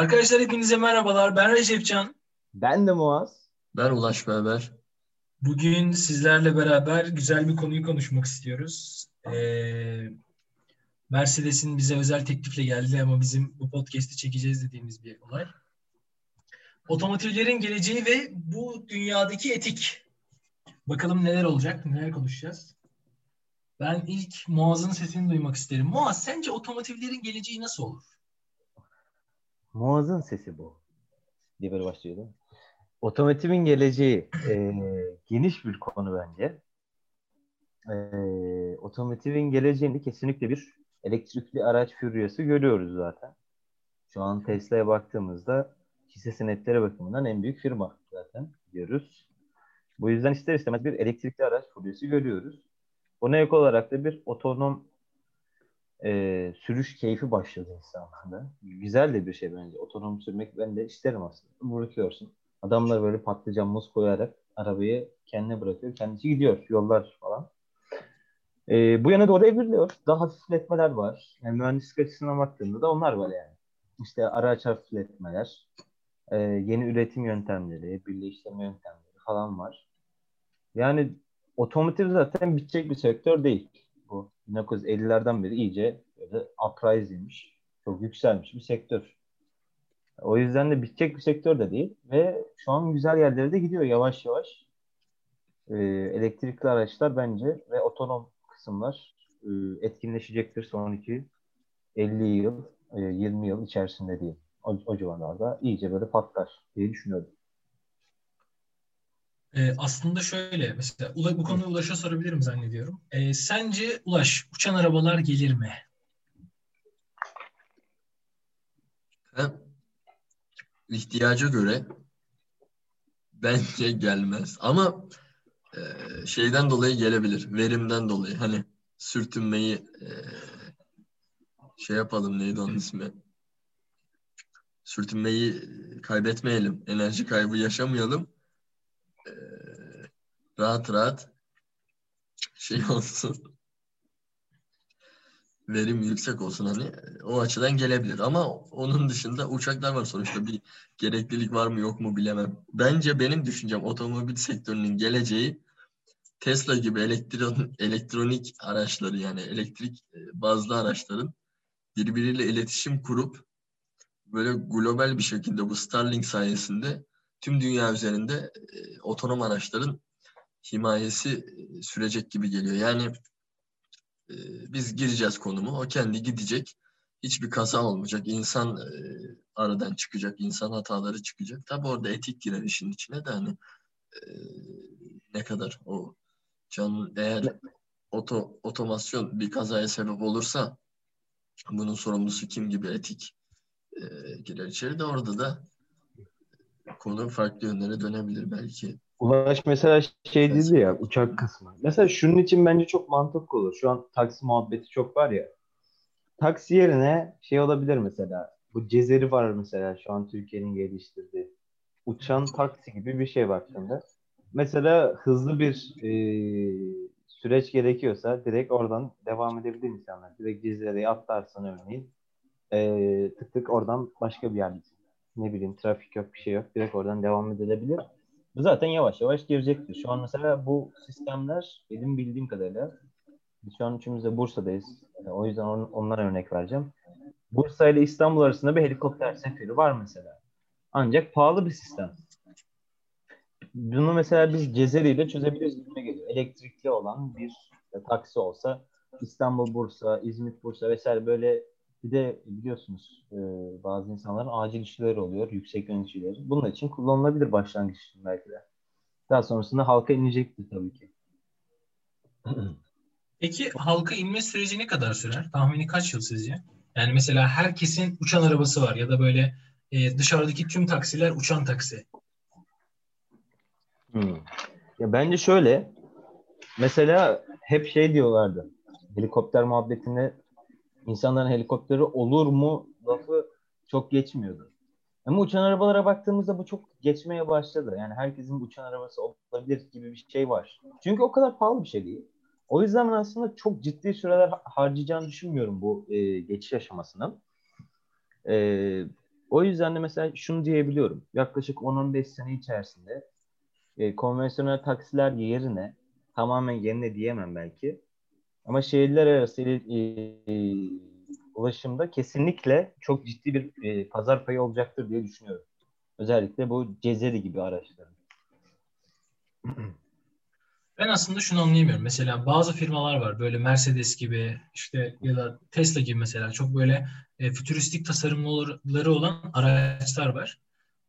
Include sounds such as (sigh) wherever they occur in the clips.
Arkadaşlar hepinize merhabalar. Ben Recepcan. Ben de Muaz. Ben Ulaş Berber. Bugün sizlerle beraber güzel bir konuyu konuşmak istiyoruz. Ee, Mercedes'in bize özel teklifle geldi ama bizim bu podcast'i çekeceğiz dediğimiz bir olay. Otomotivlerin geleceği ve bu dünyadaki etik. Bakalım neler olacak, neler konuşacağız. Ben ilk Muaz'ın sesini duymak isterim. Muaz sence otomotivlerin geleceği nasıl olur? Muaz'ın sesi bu. Diye böyle başlıyor değil mi? Otomotivin geleceği e, geniş bir konu bence. E, otomotivin geleceğinde kesinlikle bir elektrikli araç füryası görüyoruz zaten. Şu an Tesla'ya baktığımızda hisse senetleri bakımından en büyük firma zaten diyoruz. Bu yüzden ister istemez bir elektrikli araç füryası görüyoruz. Buna ek olarak da bir otonom e, sürüş keyfi başladı insanlarda. Güzel de bir şey bence. Otonom sürmek ben de isterim aslında. Bırakıyorsun. Adamlar böyle patlıcan muz koyarak arabayı kendine bırakıyor. Kendisi gidiyor. Yollar falan. E, bu yana doğru evriliyor. Daha hafifletmeler var. Yani mühendislik açısından baktığında da onlar var yani. İşte araç hafifletmeler, e, yeni üretim yöntemleri, birleştirme yöntemleri falan var. Yani otomotiv zaten bitecek bir sektör değil. Bu 1950'lerden beri iyice böyle uprising'miş. Çok yükselmiş bir sektör. O yüzden de bitecek bir sektör de değil. Ve şu an güzel yerlere de gidiyor yavaş yavaş. Ee, elektrikli araçlar bence ve otonom kısımlar e, etkinleşecektir sonraki 50 yıl, e, 20 yıl içerisinde diye. O, o civarlarda iyice böyle patlar diye düşünüyorum. Ee, aslında şöyle mesela bu konuyu Ulaş'a sorabilirim zannediyorum. Ee, sence Ulaş uçan arabalar gelir mi? Hem ihtiyaca göre bence gelmez. Ama e, şeyden dolayı gelebilir. Verimden dolayı. Hani sürtünmeyi e, şey yapalım neydi onun ismi? Sürtünmeyi kaybetmeyelim. Enerji kaybı yaşamayalım. E, rahat rahat şey olsun. Verim yüksek olsun hani o açıdan gelebilir ama onun dışında uçaklar var sonuçta bir gereklilik var mı yok mu bilemem. Bence benim düşüncem otomobil sektörünün geleceği Tesla gibi elektron, elektronik araçları yani elektrik bazlı araçların birbiriyle iletişim kurup böyle global bir şekilde bu Starlink sayesinde tüm dünya üzerinde e, otonom araçların himayesi e, sürecek gibi geliyor. Yani e, biz gireceğiz konumu, o kendi gidecek. Hiçbir kaza olmayacak. İnsan e, aradan çıkacak, insan hataları çıkacak. Tabi orada etik girer işin içine de hani e, ne kadar o can eğer oto, otomasyon bir kazaya sebep olursa bunun sorumlusu kim gibi etik e, girer içeri de orada da konu farklı yönlere dönebilir belki. Ulaş mesela şey dedi ya uçak kısmı. Mesela şunun için bence çok mantıklı olur. Şu an taksi muhabbeti çok var ya. Taksi yerine şey olabilir mesela. Bu Cezeri var mesela şu an Türkiye'nin geliştirdiği. Uçan taksi gibi bir şey baktığında. Mesela hızlı bir e, süreç gerekiyorsa direkt oradan devam edebilir insanlar. Direkt Cezere'ye atlarsan örneğin e, tık tık oradan başka bir yerdesin. Ne bileyim trafik yok bir şey yok. Direkt oradan devam edilebilir. Zaten yavaş yavaş girecektir. Şu an mesela bu sistemler benim bildiğim kadarıyla biz şu an üçümüz de Bursa'dayız. Yani o yüzden on, onlara örnek vereceğim. Bursa ile İstanbul arasında bir helikopter seferi var mesela. Ancak pahalı bir sistem. Bunu mesela biz Cezeri ile çözebiliriz gibime geliyor. Elektrikli olan bir taksi olsa İstanbul, Bursa, İzmit, Bursa vesaire böyle bir de biliyorsunuz e, bazı insanların acil işleri oluyor, yüksek yöneticileri. Bunun için kullanılabilir başlangıç için belki de. Daha sonrasında halka inecektir tabii ki. Peki halka inme süreci ne kadar sürer? Tahmini kaç yıl sizce? Yani mesela herkesin uçan arabası var ya da böyle e, dışarıdaki tüm taksiler uçan taksi. Hmm. Ya bence şöyle mesela hep şey diyorlardı. Helikopter muhabbetinde insanların helikopteri olur mu lafı çok geçmiyordu. Ama uçan arabalara baktığımızda bu çok geçmeye başladı. Yani herkesin uçan arabası olabilir gibi bir şey var. Çünkü o kadar pahalı bir şey değil. O yüzden aslında çok ciddi süreler harcayacağını düşünmüyorum bu e, geçiş aşamasının. E, O yüzden de mesela şunu diyebiliyorum. Yaklaşık 10-15 sene içerisinde e, konvansiyonel taksiler yerine tamamen yerine diyemem belki. Ama şehirler arası e, ulaşımda kesinlikle çok ciddi bir e, pazar payı olacaktır diye düşünüyorum. Özellikle bu Cezeri gibi araçların. Ben aslında şunu anlayamıyorum. Mesela bazı firmalar var böyle Mercedes gibi işte ya da Tesla gibi mesela çok böyle e, fütüristik tasarımları olan araçlar var.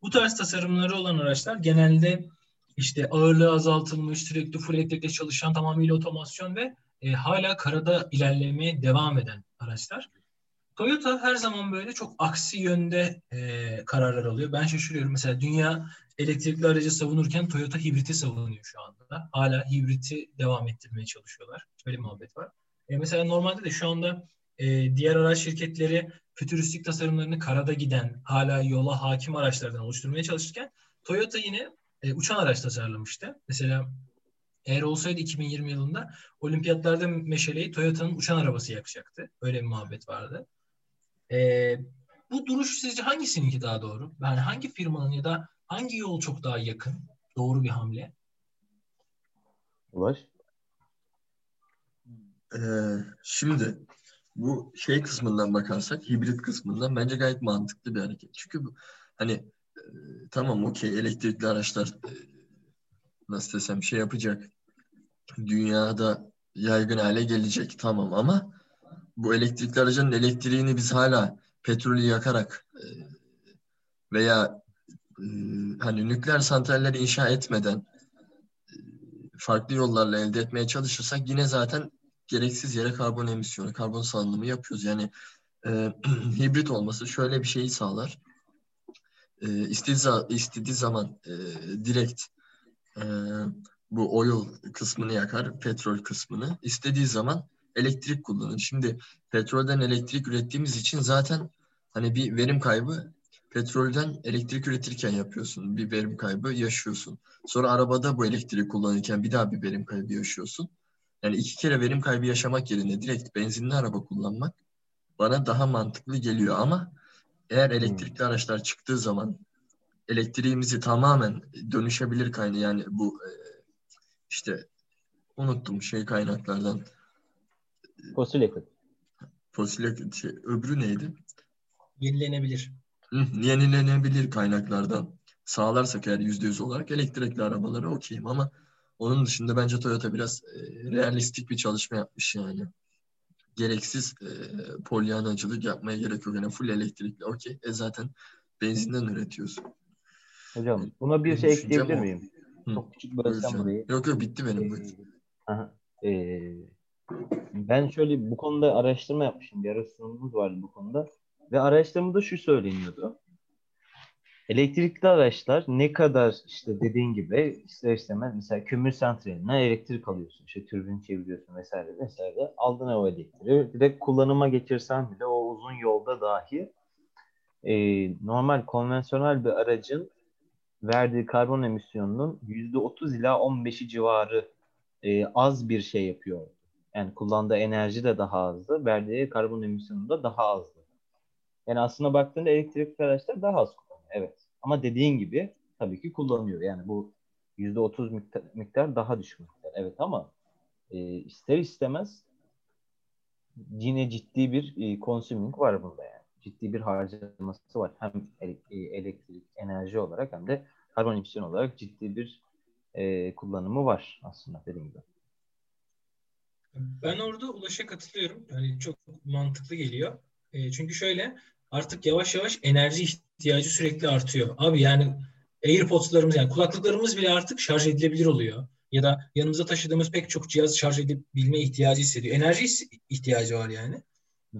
Bu tarz tasarımları olan araçlar genelde işte ağırlığı azaltılmış, sürekli full elektrikle çalışan tamamıyla otomasyon ve e, hala karada ilerlemeye devam eden araçlar. Toyota her zaman böyle çok aksi yönde e, kararlar alıyor. Ben şaşırıyorum. Mesela dünya elektrikli aracı savunurken Toyota hibriti savunuyor şu anda. Hala hibriti devam ettirmeye çalışıyorlar. Böyle bir muhabbet var. E, mesela normalde de şu anda e, diğer araç şirketleri fütüristik tasarımlarını karada giden, hala yola hakim araçlardan oluşturmaya çalışırken Toyota yine e, uçan araç tasarlamıştı. Mesela eğer olsaydı 2020 yılında olimpiyatlarda meşaleyi Toyota'nın uçan arabası yakacaktı. Öyle bir muhabbet vardı. E, bu duruş sizce hangisinki daha doğru? Yani hangi firmanın ya da hangi yol çok daha yakın? Doğru bir hamle. Ulaş. Ee, şimdi bu şey kısmından bakarsak, hibrit kısmından bence gayet mantıklı bir hareket. Çünkü bu, hani e, tamam okey elektrikli araçlar e, nasıl desem şey yapacak. Dünyada yaygın hale gelecek tamam ama bu elektrikli aracın elektriğini biz hala petrolü yakarak e, veya e, hani nükleer santralleri inşa etmeden e, farklı yollarla elde etmeye çalışırsak yine zaten gereksiz yere karbon emisyonu, karbon salınımı yapıyoruz. Yani e, (clears throat) hibrit olması şöyle bir şeyi sağlar. E, istediği, istediği zaman e, direkt e, bu oil kısmını yakar, petrol kısmını. İstediği zaman elektrik kullanın. Şimdi petrolden elektrik ürettiğimiz için zaten hani bir verim kaybı petrolden elektrik üretirken yapıyorsun. Bir verim kaybı yaşıyorsun. Sonra arabada bu elektriği kullanırken bir daha bir verim kaybı yaşıyorsun. Yani iki kere verim kaybı yaşamak yerine direkt benzinli araba kullanmak bana daha mantıklı geliyor ama eğer hmm. elektrikli araçlar çıktığı zaman elektriğimizi tamamen dönüşebilir kaynağı yani bu e, işte unuttum şey kaynaklardan Fosil yakıt. Fosil yakıt. Şey, öbürü neydi? Yenilenebilir. Hı, yenilenebilir kaynaklardan sağlarsak eğer yüzde yüz olarak elektrikli arabaları okeyim ama onun dışında bence Toyota biraz e, realistik bir çalışma yapmış yani. Gereksiz e, polyanacılık yapmaya gerek yok. Yani full elektrikli okey. E zaten benzinden üretiyorsun. Hocam buna bir şey ekleyebilir miyim? Hı. Çok küçük bölsem burayı. Yok yok bitti benim. Ee, aha, e, ben şöyle bu konuda araştırma yapmışım. Bir araştırmamız vardı bu konuda. Ve araştırmada şu söyleniyordu. Elektrikli araçlar ne kadar işte dediğin gibi ister istemez mesela kömür santraline elektrik alıyorsun. İşte türbin çeviriyorsun vesaire vesaire. Aldın o elektriği. Direkt kullanıma geçirsen bile o uzun yolda dahi e, normal konvansiyonel bir aracın verdiği karbon emisyonunun %30 ila 15'i civarı e, az bir şey yapıyor. Yani kullandığı enerji de daha azdı. Verdiği karbon emisyonu da daha azdı. Yani aslında baktığında elektrikli araçlar daha az kullanıyor. Evet. Ama dediğin gibi tabii ki kullanıyor. Yani bu %30 miktar, miktar daha düşük miktar. Evet ama e, ister istemez yine ciddi bir e, consuming var burada yani. Ciddi bir harcaması var. Hem e, elektrik, enerji olarak hem de karbon emisyon olarak ciddi bir e, kullanımı var aslında dediğim gibi. Ben orada Ulaş'a katılıyorum. Yani çok mantıklı geliyor. E, çünkü şöyle artık yavaş yavaş enerji ihtiyacı sürekli artıyor. Abi yani AirPods'larımız yani kulaklıklarımız bile artık şarj edilebilir oluyor. Ya da yanımıza taşıdığımız pek çok cihaz şarj edebilme ihtiyacı hissediyor. Enerji ihtiyacı var yani.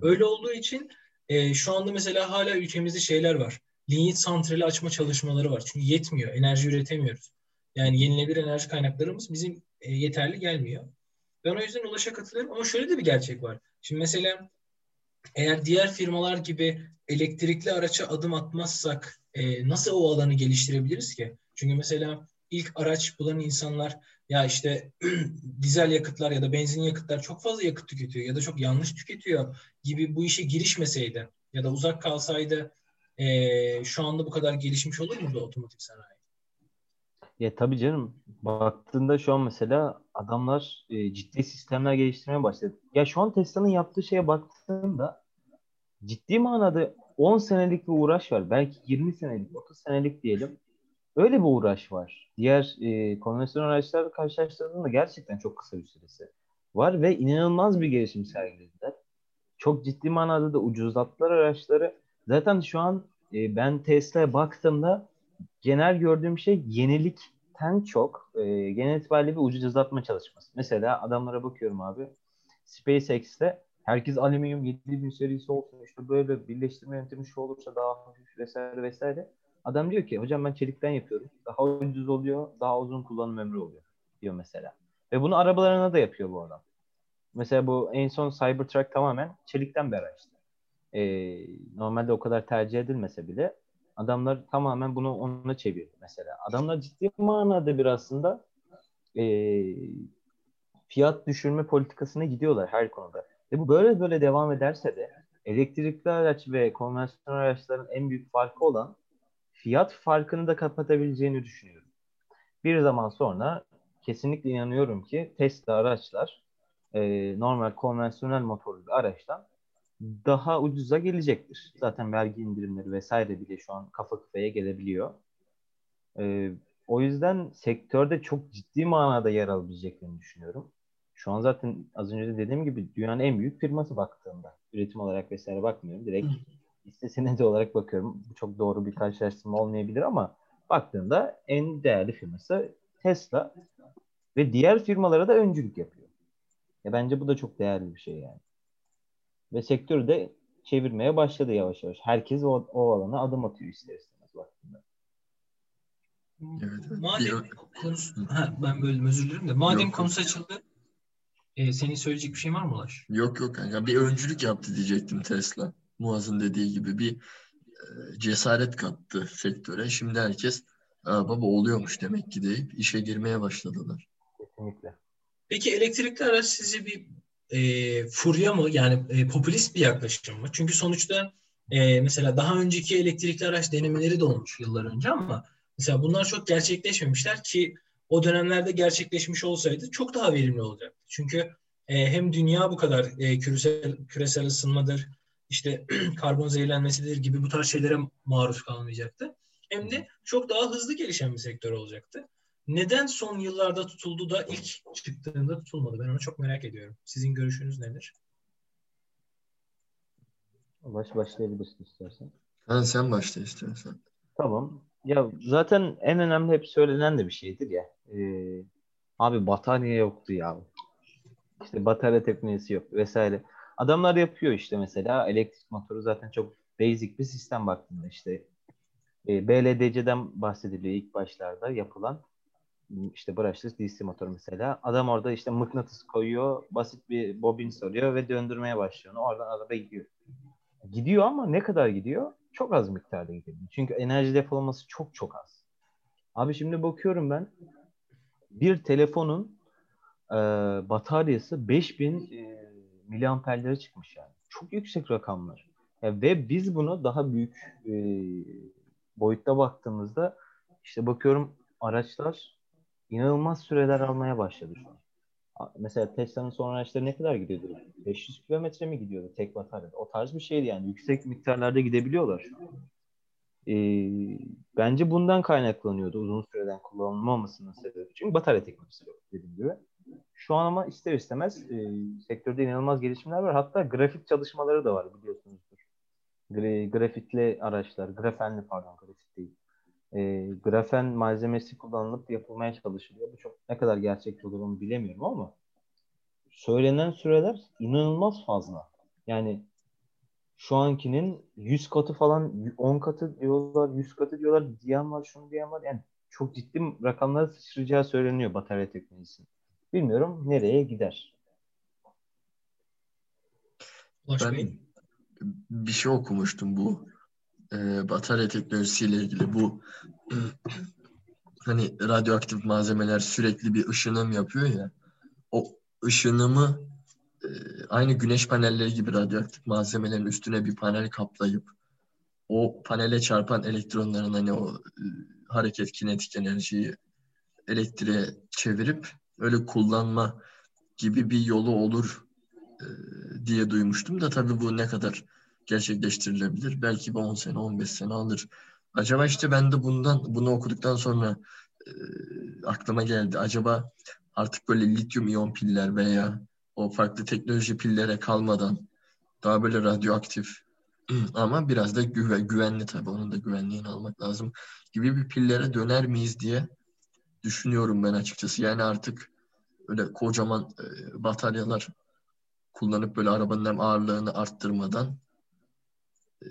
Öyle olduğu için e, şu anda mesela hala ülkemizde şeyler var. Linyit santrali açma çalışmaları var. Çünkü yetmiyor. Enerji üretemiyoruz. Yani yenilenebilir enerji kaynaklarımız bizim e, yeterli gelmiyor. Ben o yüzden Ulaş'a katılıyorum ama şöyle de bir gerçek var. Şimdi mesela eğer diğer firmalar gibi elektrikli araça adım atmazsak e, nasıl o alanı geliştirebiliriz ki? Çünkü mesela ilk araç bulan insanlar ya işte (clears throat) dizel yakıtlar ya da benzin yakıtlar çok fazla yakıt tüketiyor ya da çok yanlış tüketiyor gibi bu işe girişmeseydi ya da uzak kalsaydı e, şu anda bu kadar gelişmiş olur muydu otomotiv sanayi? Ya tabii canım. Baktığında şu an mesela adamlar e, ciddi sistemler geliştirmeye başladı. Ya şu an Tesla'nın yaptığı şeye baktığında ciddi manada 10 senelik bir uğraş var. Belki 20 senelik, 30 senelik diyelim. Öyle bir uğraş var. Diğer e, konvansiyonel araçlarla karşılaştırdığında gerçekten çok kısa bir süresi var ve inanılmaz bir gelişim sergilediler. Çok ciddi manada da ucuzlattılar araçları. Zaten şu an e, ben Tesla'ya baktığımda genel gördüğüm şey yenilikten çok e, genel itibariyle bir ucuzlatma çalışması. Mesela adamlara bakıyorum abi. SpaceX'te herkes alüminyum 7000 serisi olsun işte böyle birleştirme yöntemi şu olursa daha hafif vesaire vesaire. Adam diyor ki hocam ben çelikten yapıyorum. Daha ucuz oluyor, daha uzun kullanım ömrü oluyor diyor mesela. Ve bunu arabalarına da yapıyor bu adam. Mesela bu en son Cybertruck tamamen çelikten bir araçtı. Ee, normalde o kadar tercih edilmese bile adamlar tamamen bunu ona çeviriyor mesela. Adamlar ciddi manada bir aslında e, fiyat düşürme politikasına gidiyorlar her konuda. Ve bu böyle böyle devam ederse de elektrikli araç ve konvansiyonel araçların en büyük farkı olan fiyat farkını da kapatabileceğini düşünüyorum. Bir zaman sonra kesinlikle inanıyorum ki Tesla araçlar e, normal konvansiyonel motorlu bir araçtan daha ucuza gelecektir. Zaten vergi indirimleri vesaire bile şu an kafa kafaya gelebiliyor. E, o yüzden sektörde çok ciddi manada yer alabileceklerini düşünüyorum. Şu an zaten az önce de dediğim gibi dünyanın en büyük firması baktığımda. Üretim olarak vesaire bakmıyorum. Direkt hisse olarak bakıyorum. Bu çok doğru bir karşılaştırma olmayabilir ama baktığında en değerli firması Tesla ve diğer firmalara da öncülük yapıyor. Ya bence bu da çok değerli bir şey yani. Ve sektörü de çevirmeye başladı yavaş yavaş. Herkes o, o alana adım atıyor ister istemez baktığında. Evet, Madem konusu, ha, ben böyle özür dilerim de madem yok, konusu açıldı e, senin söyleyecek bir şey var mı Ulaş? Yok yok kanka bir öncülük yaptı diyecektim Tesla. Muaz'ın dediği gibi bir e, cesaret kattı sektöre. Şimdi herkes baba oluyormuş demek ki deyip işe girmeye başladılar. Kesinlikle. Peki elektrikli araç size bir e, furya mı yani e, popülist bir yaklaşım mı? Çünkü sonuçta e, mesela daha önceki elektrikli araç denemeleri de olmuş yıllar önce ama mesela bunlar çok gerçekleşmemişler ki o dönemlerde gerçekleşmiş olsaydı çok daha verimli olacaktı. Çünkü e, hem dünya bu kadar e, küresel, küresel ısınmadır, işte (clears throat) karbon zehirlenmesidir gibi bu tarz şeylere maruz kalmayacaktı. Hem de çok daha hızlı gelişen bir sektör olacaktı. Neden son yıllarda tutuldu da ilk çıktığında tutulmadı? Ben onu çok merak ediyorum. Sizin görüşünüz nedir? Baş başlayabilirsin istersen. Ha, sen başla istersen. Tamam. Ya zaten en önemli hep söylenen de bir şeydir ya. Ee, abi batarya yoktu ya. İşte batarya teknolojisi yok vesaire. Adamlar yapıyor işte mesela elektrik motoru zaten çok basic bir sistem baktığında işte e, BLDC'den bahsediliyor ilk başlarda yapılan işte brushless DC motor mesela. Adam orada işte mıknatıs koyuyor, basit bir bobin soruyor ve döndürmeye başlıyor. Oradan araba gidiyor. Gidiyor ama ne kadar gidiyor? Çok az miktarda gidiyor. Çünkü enerji depolaması çok çok az. Abi şimdi bakıyorum ben bir telefonun e, bataryası 5000 e, miliamperlere çıkmış yani. Çok yüksek rakamlar. E, ve biz bunu daha büyük e, boyutta baktığımızda işte bakıyorum araçlar inanılmaz süreler almaya başladı şu an. Mesela Tesla'nın son araçları ne kadar gidiyordu? 500 kilometre mi gidiyordu tek bataryada? O tarz bir şeydi yani. Yüksek miktarlarda gidebiliyorlar şu an. Ee, bence bundan kaynaklanıyordu uzun süreden kullanılmamasının sebebi. Çünkü batarya teknolojisi yok dediğim gibi. Şu an ama ister istemez e, sektörde inanılmaz gelişimler var. Hatta grafik çalışmaları da var biliyorsunuzdur. Gra- grafikli araçlar, grafenli pardon grafik değil e, grafen malzemesi kullanılıp yapılmaya çalışılıyor. Bu çok ne kadar gerçekçi olur onu bilemiyorum ama söylenen süreler inanılmaz fazla. Yani şu ankinin 100 katı falan 10 katı diyorlar, 100 katı diyorlar, diyen var, şunu diyen var. Yani çok ciddi rakamlara sıçrayacağı söyleniyor batarya teknolojisinin. Bilmiyorum nereye gider. Ben bir şey okumuştum bu e, batarya teknolojisiyle ilgili bu hani radyoaktif malzemeler sürekli bir ışınım yapıyor ya o ışınımı e, aynı güneş panelleri gibi radyoaktif malzemelerin üstüne bir panel kaplayıp o panele çarpan elektronların hani o e, hareket kinetik enerjiyi elektriğe çevirip öyle kullanma gibi bir yolu olur e, diye duymuştum da tabii bu ne kadar gerçekleştirilebilir? Belki bir 10 sene, 15 sene alır. Acaba işte ben de bundan bunu okuduktan sonra e, aklıma geldi. Acaba artık böyle lityum iyon piller veya o farklı teknoloji pillere kalmadan daha böyle radyoaktif (clears throat) ama biraz da güve, güvenli tabii onun da güvenliğini almak lazım gibi bir pillere döner miyiz diye düşünüyorum ben açıkçası. Yani artık öyle kocaman e, bataryalar kullanıp böyle arabanın hem ağırlığını arttırmadan e,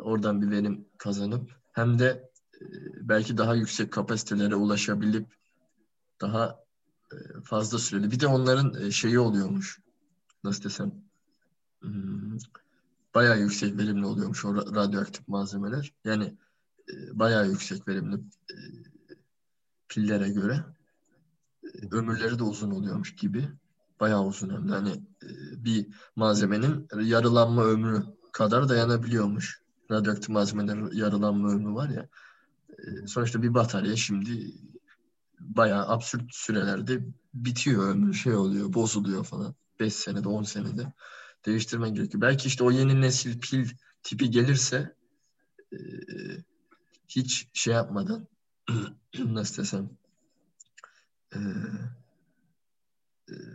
oradan bir verim kazanıp hem de e, belki daha yüksek kapasitelere ulaşabilip daha e, fazla süreli. Bir de onların e, şeyi oluyormuş. Nasıl desem hmm, bayağı yüksek verimli oluyormuş o radyoaktif malzemeler. Yani e, bayağı yüksek verimli e, pillere göre. E, ömürleri de uzun oluyormuş gibi. Bayağı uzun hem de hani e, bir malzemenin yarılanma ömrü kadar dayanabiliyormuş. Radyoaktif malzemelerin yarılanma ömrü var ya. E, sonuçta bir batarya şimdi bayağı absürt sürelerde bitiyor ömrü şey oluyor bozuluyor falan. 5 senede 10 senede değiştirmen gerekiyor. Belki işte o yeni nesil pil tipi gelirse hiç şey yapmadan (clears throat) nasıl desem e,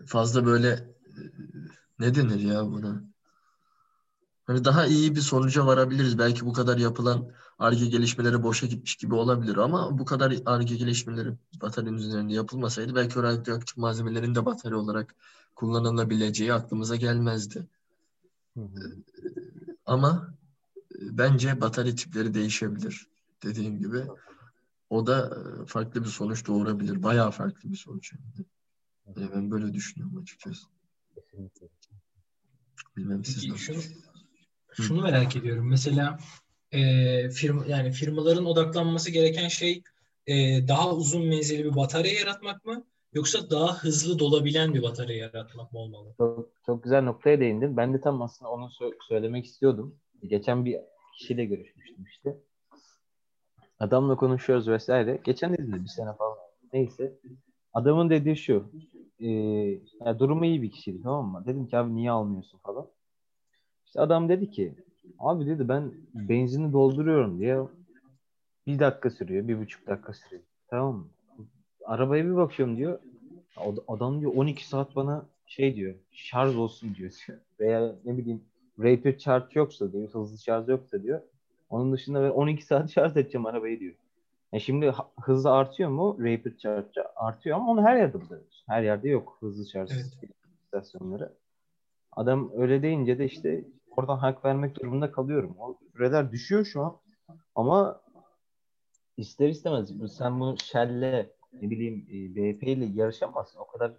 fazla böyle e, ne denir ya buna? Hani daha iyi bir sonuca varabiliriz. Belki bu kadar yapılan ARGE gelişmeleri boşa gitmiş gibi olabilir ama bu kadar ARGE gelişmeleri bataryanın üzerinde yapılmasaydı belki o radyoaktif malzemelerin de batarya olarak kullanılabileceği aklımıza gelmezdi. Hı hı. Ama bence batarya tipleri değişebilir. Dediğim gibi. O da farklı bir sonuç doğurabilir. Bayağı farklı bir sonuç. Yani ben böyle düşünüyorum açıkçası. Bilmem siz Peki, şunu, şunu merak ediyorum. Mesela e, firma yani firmaların odaklanması gereken şey e, daha uzun menzilli bir batarya yaratmak mı yoksa daha hızlı dolabilen bir batarya yaratmak mı olmalı? Çok, çok güzel noktaya değindin. Ben de tam aslında onu sö- söylemek istiyordum. Geçen bir kişiyle görüşmüştüm işte. Adamla konuşuyoruz vesaire. Geçen dedi bir sene falan. Neyse. Adamın dediği şu. E, yani durumu iyi bir kişiydi tamam mı? Dedim ki abi niye almıyorsun falan. İşte adam dedi ki abi dedi ben benzini dolduruyorum diye bir dakika sürüyor, bir buçuk dakika sürüyor. Tamam mı? Arabaya bir bakıyorum diyor. Adam diyor 12 saat bana şey diyor şarj olsun diyor. (laughs) Veya ne bileyim rapid charge yoksa diyor, hızlı şarj yoksa diyor. Onun dışında ben 12 saat şarj edeceğim arabayı diyor. Yani şimdi hızı artıyor mu? Rapid charge artıyor ama onu her yerde buluyoruz. Her yerde yok hızlı şarj evet. istasyonları. Adam öyle deyince de işte oradan hak vermek durumunda kalıyorum. O süreler düşüyor şu an. Ama ister istemez sen bunu Shell'le ne bileyim e, BP ile yarışamazsın. O kadar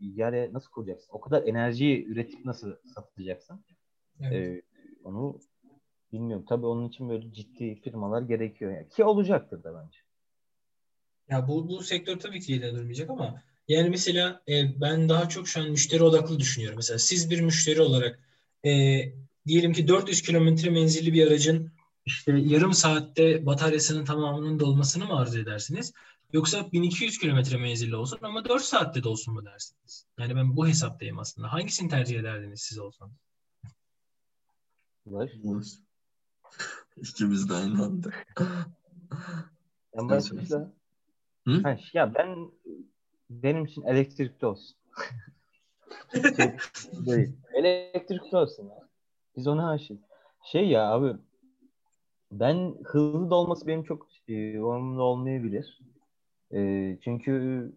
yere nasıl kuracaksın? O kadar enerjiyi üretip nasıl satacaksın? Evet. Ee, onu bilmiyorum. Tabii onun için böyle ciddi firmalar gerekiyor. Yani. Ki olacaktır da bence. Ya bu, bu sektör tabii ki ilerlemeyecek ama yani mesela e, ben daha çok şu an müşteri odaklı düşünüyorum. Mesela siz bir müşteri olarak e, diyelim ki 400 kilometre menzilli bir aracın işte yarım saatte bataryasının tamamının dolmasını mı arzu edersiniz? Yoksa 1200 kilometre menzilli olsun ama 4 saatte dolsun mu dersiniz? Yani ben bu hesaptayım aslında. Hangisini tercih ederdiniz siz olsanız? Var. (laughs) İkimiz de aynı anda. En başta Ha, ya ben benim için elektrikli olsun. (laughs) şey, değil. Elektrikli olsun ya. Biz ona aşık. Şey ya abi ben hızlı da olması benim çok e, umurumda olmayabilir. E, çünkü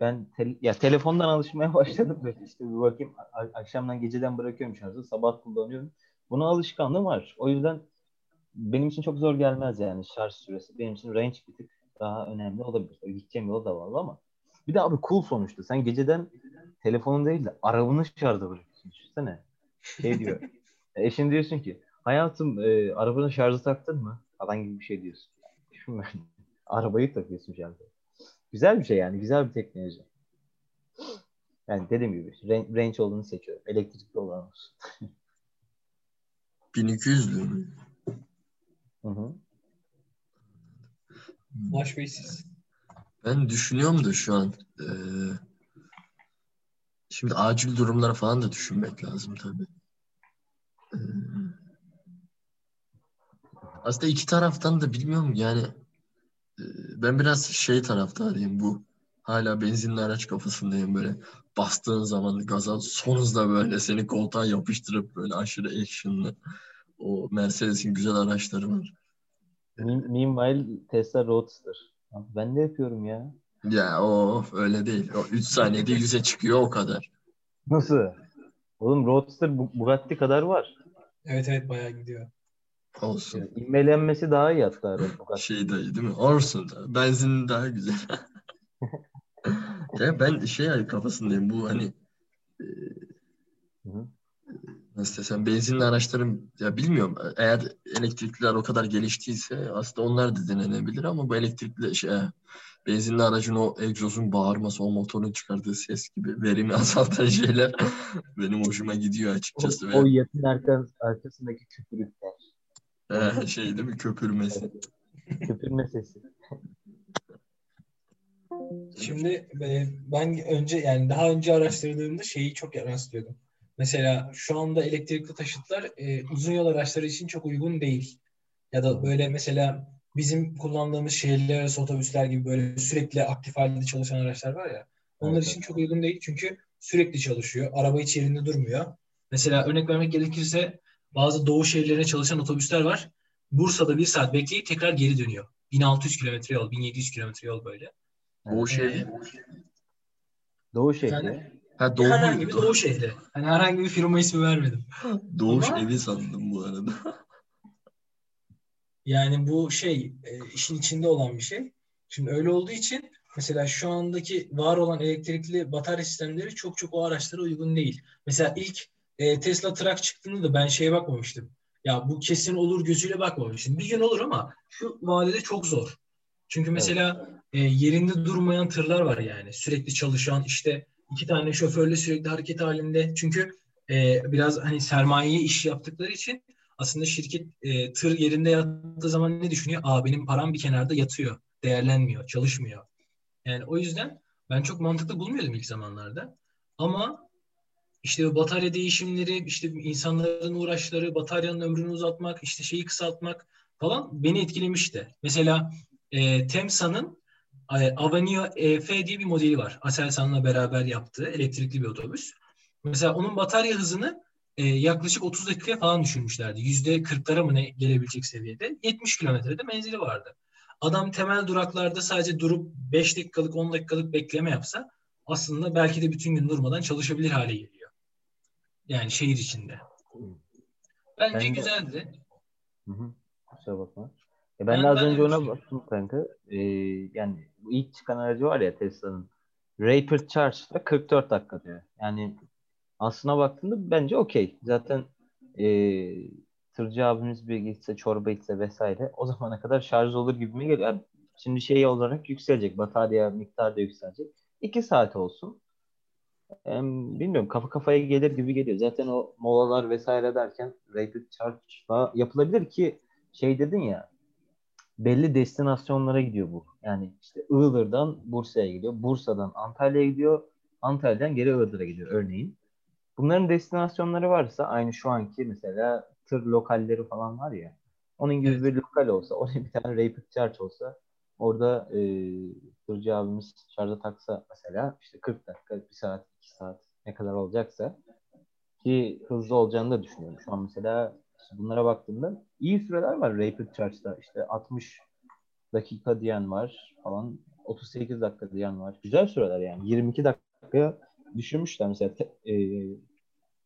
ben te- ya telefondan alışmaya (laughs) başladım böyle işte bir bakayım akşamdan geceden bırakıyorum şarjı sabah kullanıyorum. Buna alışkanlığım var. O yüzden benim için çok zor gelmez yani şarj süresi. Benim için range bir tık daha önemli olabilir. Gideceğim yol da var ama bir de abi cool sonuçta. Sen geceden telefonun değil de arabanı şarja bırakıyorsun. Düşünsene. Şey diyor. (laughs) eşin diyorsun ki hayatım e, arabanın şarjı taktın mı? Falan gibi bir şey diyorsun. Düşünme. (laughs) Arabayı takıyorsun şarja. Güzel bir şey yani. Güzel bir teknoloji. Yani dediğim gibi range olduğunu seçiyorum. Elektrikli olan olsun. (laughs) 1200 lira. Hı hı. Ulaş Bey siz. Ben düşünüyorum da şu an. Ee, şimdi acil durumlara falan da düşünmek lazım tabii. Ee, aslında iki taraftan da bilmiyorum yani e, ben biraz şey taraftarıyım bu hala benzinli araç kafasındayım böyle bastığın zaman gaza son hızla böyle seni koltuğa yapıştırıp böyle aşırı actionlı o Mercedes'in güzel araçları var. Meanwhile Tesla Roadster. Abi ben de yapıyorum ya. Ya o öyle değil. O 3 saniyede 100'e çıkıyor o kadar. Nasıl? Oğlum Roadster Bu- Bugatti kadar var. Evet evet bayağı gidiyor. Olsun. Yani İvmelenmesi daha iyi hatta Bugatti. Şey dayı değil mi? Olsun da. Benzin daha güzel. (laughs) ya ben şey kafasındayım. Bu hani Hı hı. Nasıl desem benzinli araçların ya bilmiyorum eğer elektrikliler o kadar geliştiyse aslında onlar da denenebilir ama bu elektrikli şey benzinli aracın o egzozun bağırması o motorun çıkardığı ses gibi verimi (laughs) azaltan şeyler (laughs) benim hoşuma gidiyor O, açıkçası. o Ve, yatın arka, arkasındaki köpürükler. e, şey değil mi köpürmesi. Köpürme sesi. Şimdi e, ben önce yani daha önce araştırdığımda şeyi çok rastlıyordum. Mesela şu anda elektrikli taşıtlar e, uzun yol araçları için çok uygun değil. Ya da böyle mesela bizim kullandığımız şehirler arası otobüsler gibi böyle sürekli aktif halde çalışan araçlar var ya. Onlar Evet, için çok uygun değil çünkü sürekli çalışıyor. Araba hiç yerinde durmuyor. Mesela örnek vermek gerekirse bazı doğu şehirlerine çalışan otobüsler var. Bursa'da bir saat bekleyip tekrar geri dönüyor. 1600 kilometre yol, 1700 kilometre yol böyle. Bu şey Doğu şehri. Yani- ha doğu herhangi bir doğu şehri. Hani herhangi bir firma ismi vermedim. (laughs) Doğuş Ama- evi sandım bu arada. (laughs) Yani bu şey e, işin içinde olan bir şey. Şimdi öyle olduğu için mesela şu andaki var olan elektrikli batarya sistemleri çok çok o araçlara uygun değil. Mesela ilk e, Tesla Truck çıktığında da ben şeye bakmamıştım. Ya bu kesin olur gözüyle bakmamıştım. Bir gün olur ama şu vadede çok zor. Çünkü mesela e, yerinde durmayan tırlar var yani. Sürekli çalışan işte iki tane şoförle sürekli hareket halinde. Çünkü e, biraz hani sermayeyi iş yaptıkları için aslında şirket e, tır yerinde yattığı zaman ne düşünüyor? Aa benim param bir kenarda yatıyor. Değerlenmiyor, çalışmıyor. Yani o yüzden ben çok mantıklı bulmuyordum ilk zamanlarda. Ama işte batarya değişimleri, işte insanların uğraşları, bataryanın ömrünü uzatmak, işte şeyi kısaltmak falan beni etkilemişti. Mesela e, Temsa'nın Avenio EF diye bir modeli var. Aselsan'la beraber yaptığı elektrikli bir otobüs. Mesela onun batarya hızını e, yaklaşık 30 dakikaya falan düşürmüşlerdi. Yüzde 40'lara mı ne gelebilecek seviyede. 70 kilometrede menzili vardı. Adam temel duraklarda sadece durup 5 dakikalık 10 dakikalık bekleme yapsa aslında belki de bütün gün durmadan çalışabilir hale geliyor. Yani şehir içinde. Bence Ben de- güzeldi. Hı hı. Kusura bakma. Ya ben, Ben- de az ben önce ona baktım kanka. Ee, yani ilk çıkan aracı var ya Tesla'nın. Rapid Charge'da 44 dakika diyor. Yani aslına baktığında bence okey. Zaten ee, tırcı abimiz bir gitse çorba içse vesaire o zamana kadar şarj olur gibi mi geliyor? Yani Şimdi şey olarak yükselecek. Batarya miktarı da yükselecek. 2 saat olsun. Em, bilmiyorum kafa kafaya gelir gibi geliyor. Zaten o molalar vesaire derken Rapid Charge'la yapılabilir ki şey dedin ya belli destinasyonlara gidiyor bu. Yani işte Iğdır'dan Bursa'ya gidiyor. Bursa'dan Antalya'ya gidiyor. Antalya'dan geri Iğdır'a gidiyor örneğin. Bunların destinasyonları varsa aynı şu anki mesela tır lokalleri falan var ya. Onun gibi Evet. bir lokal olsa, (laughs) oraya bir tane Rapid Charge olsa orada e, tırcı abimiz şarja taksa mesela işte 40 dakika, 1 saat, 2 saat ne kadar olacaksa ki hızlı olacağını da düşünüyorum. Şu an mesela bunlara baktığımda iyi süreler var Rapid Charge'da. İşte 60 dakika diyen var falan. 38 dakika diyen var. Güzel süreler yani. 22 dakikaya düşürmüşler mesela e,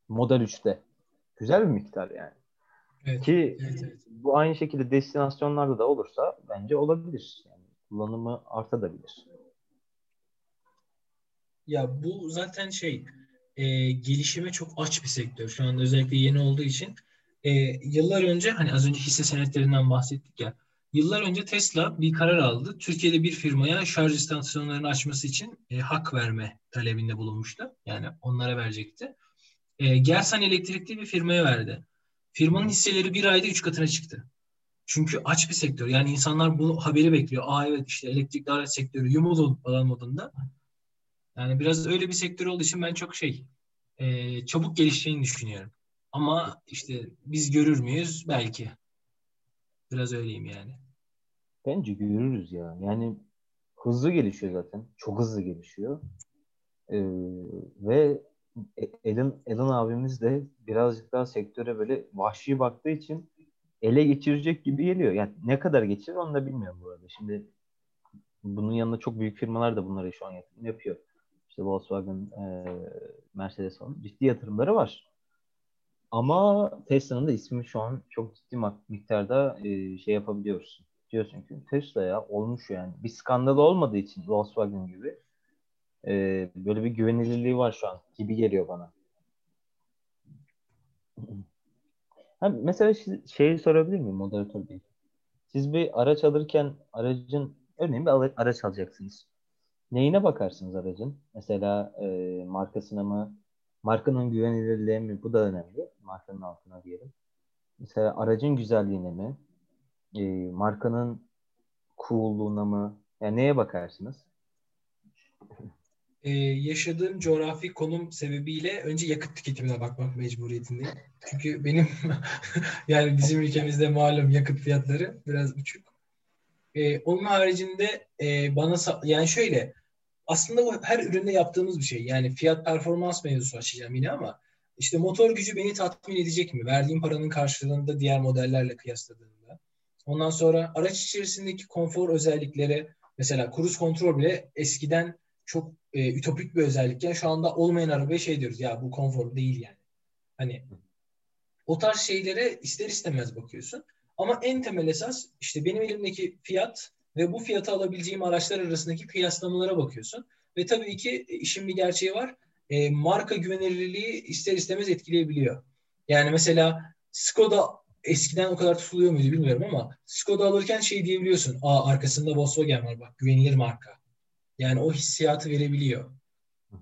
Model 3'te. Güzel bir miktar yani. Evet. Ki Evet, evet. bu aynı şekilde destinasyonlarda da olursa bence olabilir. Yani kullanımı artabilir. Ya bu zaten şey e, gelişime çok aç bir sektör. Şu anda özellikle yeni olduğu için. E, yıllar önce hani az önce hisse senetlerinden bahsettik ya. Yıllar önce Tesla bir karar aldı. Türkiye'de bir firmaya şarj istasyonlarını açması için e, hak verme talebinde bulunmuştu. Yani onlara verecekti. E, Gersan elektrikli bir firmaya verdi. Firmanın hisseleri bir ayda üç katına çıktı. Çünkü aç bir sektör. Yani insanlar bu haberi bekliyor. Aa evet işte elektrikli araç sektörü yumuldu falan modunda. Yani biraz öyle bir sektör olduğu için ben çok şey e, çabuk gelişeceğini düşünüyorum. Ama işte biz görür müyüz? Belki. Biraz öyleyim yani. Bence görürüz ya. Yani hızlı gelişiyor zaten. Çok hızlı gelişiyor. Ee, ve Elin, Elin abimiz de birazcık daha sektöre böyle vahşi baktığı için ele geçirecek gibi geliyor. Yani ne kadar geçirir onu da bilmiyorum bu arada. Şimdi bunun yanında çok büyük firmalar da bunları şu an yapıyor. İşte Volkswagen, e, Mercedes falan ciddi yatırımları var. Ama Tesla'nın da ismi şu an çok ciddi miktarda e, şey yapabiliyoruz. Diyorsun ki Tesla ya olmuş yani. Bir skandal olmadığı için Volkswagen gibi e, böyle bir güvenilirliği var şu an gibi geliyor bana. Ha, mesela şeyi sorabilir miyim moderatör bey? Siz bir araç alırken aracın örneğin bir araç alacaksınız. Neyine bakarsınız aracın? Mesela e, markasına mı? Markanın güvenilirliği mi? Bu da önemli. Markanın altına diyelim. Mesela aracın güzelliğine mi? E, markanın cool'luğuna mı? Yani neye bakarsınız? Ee, yaşadığım coğrafi konum sebebiyle önce yakıt tüketimine bakmak mecburiyetindeyim. Çünkü benim (laughs) yani bizim ülkemizde malum yakıt fiyatları biraz uçuk. Ee, onun haricinde e, bana yani şöyle aslında bu her üründe yaptığımız bir şey. Yani fiyat performans mevzusu açacağım yine ama işte motor gücü beni tatmin edecek mi? Verdiğim paranın karşılığında diğer modellerle kıyasladığımda. Ondan sonra araç içerisindeki konfor özellikleri mesela cruise kontrol bile eskiden çok e, ütopik bir özellikken şu anda olmayan arabaya şey diyoruz ya bu konfor değil yani. Hani o tarz şeylere ister istemez bakıyorsun. Ama en temel esas işte benim elimdeki fiyat ve bu fiyatı alabileceğim araçlar arasındaki kıyaslamalara bakıyorsun. Ve tabii ki işin bir gerçeği var. E, marka güvenilirliği ister istemez etkileyebiliyor. Yani mesela Skoda eskiden o kadar tutuluyor muydu bilmiyorum ama Skoda alırken şey diyebiliyorsun. Aa arkasında Volkswagen var bak güvenilir marka. Yani o hissiyatı verebiliyor.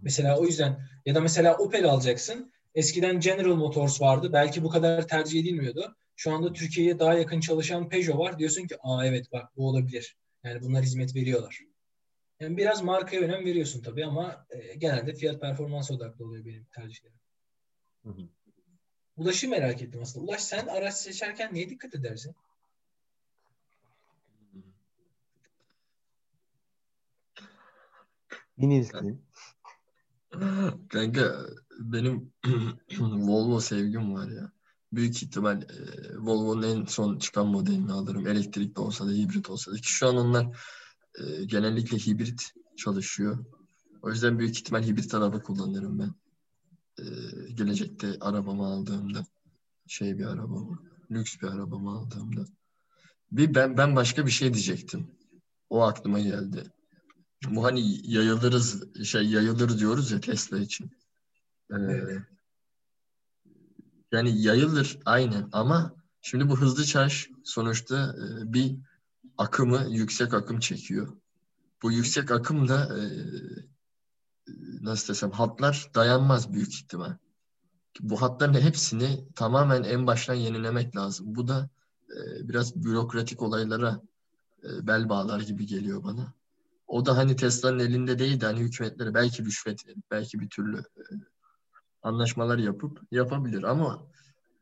Mesela o yüzden ya da mesela Opel alacaksın. Eskiden General Motors vardı. Belki bu kadar tercih edilmiyordu. Şu anda Türkiye'ye daha yakın çalışan Peugeot var. Diyorsun ki aa evet bak bu olabilir. Yani bunlar hizmet veriyorlar. Yani biraz markaya önem veriyorsun tabii ama e, genelde fiyat performans odaklı oluyor benim tercihlerim. Hı hı. Ulaş'ı merak ettim aslında. Ulaş sen araç seçerken neye dikkat edersin? Binizli. Kanka benim (clears throat) Volvo sevgim var ya. Büyük ihtimal e, Volvo'nun en son çıkan modelini alırım. Elektrikli olsa da hibrit olsa da. Ki şu an onlar e, genellikle hibrit çalışıyor. O yüzden büyük ihtimal hibrit araba kullanırım ben. E, gelecekte arabamı aldığımda. Şey bir arabamı. Lüks bir arabamı aldığımda. Bir ben ben başka bir şey diyecektim. O aklıma geldi. Bu hani yayılırız şey yayılır diyoruz ya Tesla için. Ee, Yani yayılır aynen ama şimdi bu hızlı çarj sonuçta e, bir akımı yüksek akım çekiyor. Bu yüksek akım da e, nasıl desem hatlar dayanmaz büyük ihtimal. Bu hatların hepsini tamamen en baştan yenilemek lazım. Bu da e, biraz bürokratik olaylara bel bağlar gibi geliyor bana. O da hani Tesla'nın elinde değil de hani hükümetleri belki rüşvet belki bir türlü anlaşmalar yapıp yapabilir ama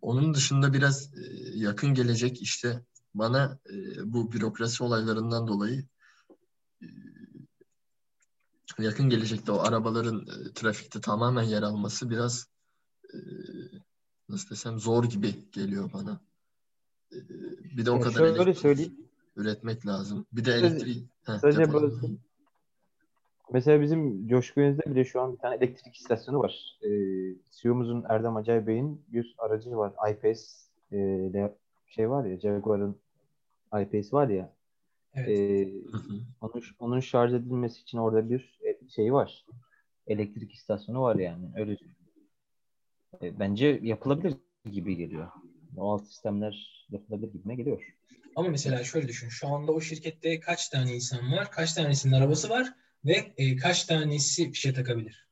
onun dışında biraz e, yakın gelecek işte bana e, bu bürokrasi olaylarından dolayı e, yakın gelecekte o arabaların trafikte tamamen yer alması biraz nasıl desem zor gibi geliyor bana. Bir de o kadar şöyle söyleyeyim. üretmek lazım. Bir de elektriği. Sadece böyle Mesela bizim Coşkun'da bile şu an bir tane elektrik istasyonu var. Ee, CEO'muzun Erdem Acay Bey'in bir aracı var. iPace e, şey var ya Jaguar'ın iPace var ya. Evet. E, onun, onun şarj edilmesi için orada bir e, şey var. Elektrik istasyonu var yani. Öyle e, bence yapılabilir gibi geliyor. O alt sistemler yapılabilir gibime geliyor. Ama mesela şöyle düşün. Şu anda o şirkette kaç tane insan var? Kaç tanesinin arabası var? Ve e, kaç tanesi fişe takabilir?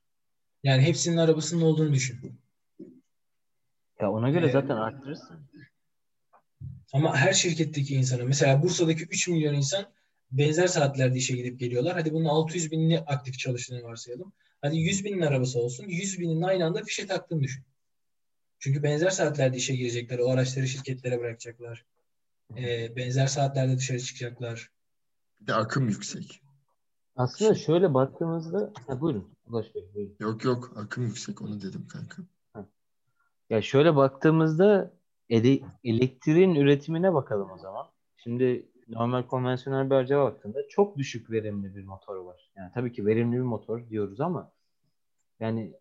Yani hepsinin arabasının olduğunu düşün. Ya ona göre ee, zaten arttırırsın. Ama her şirketteki insana mesela Bursa'daki 3 milyon insan benzer saatlerde işe gidip geliyorlar. Hadi bunun 600 binini aktif çalıştığını varsayalım. Hadi 100 binin arabası olsun. 100 binin aynı anda fişe taktığını düşün. Çünkü benzer saatlerde işe girecekler. O araçları şirketlere bırakacaklar. Ee, benzer saatlerde dışarı çıkacaklar. Bir de akım yüksek. Aslında şöyle baktığımızda ha, buyurun Ulaş Bey buyurun. Yok yok akım yüksek onu dedim kanka. Ya şöyle baktığımızda ele- elektriğin üretimine bakalım o zaman. Şimdi normal konvansiyonel bir araca baktığında çok düşük verimli bir motor var. Yani tabii ki verimli bir motor diyoruz ama yani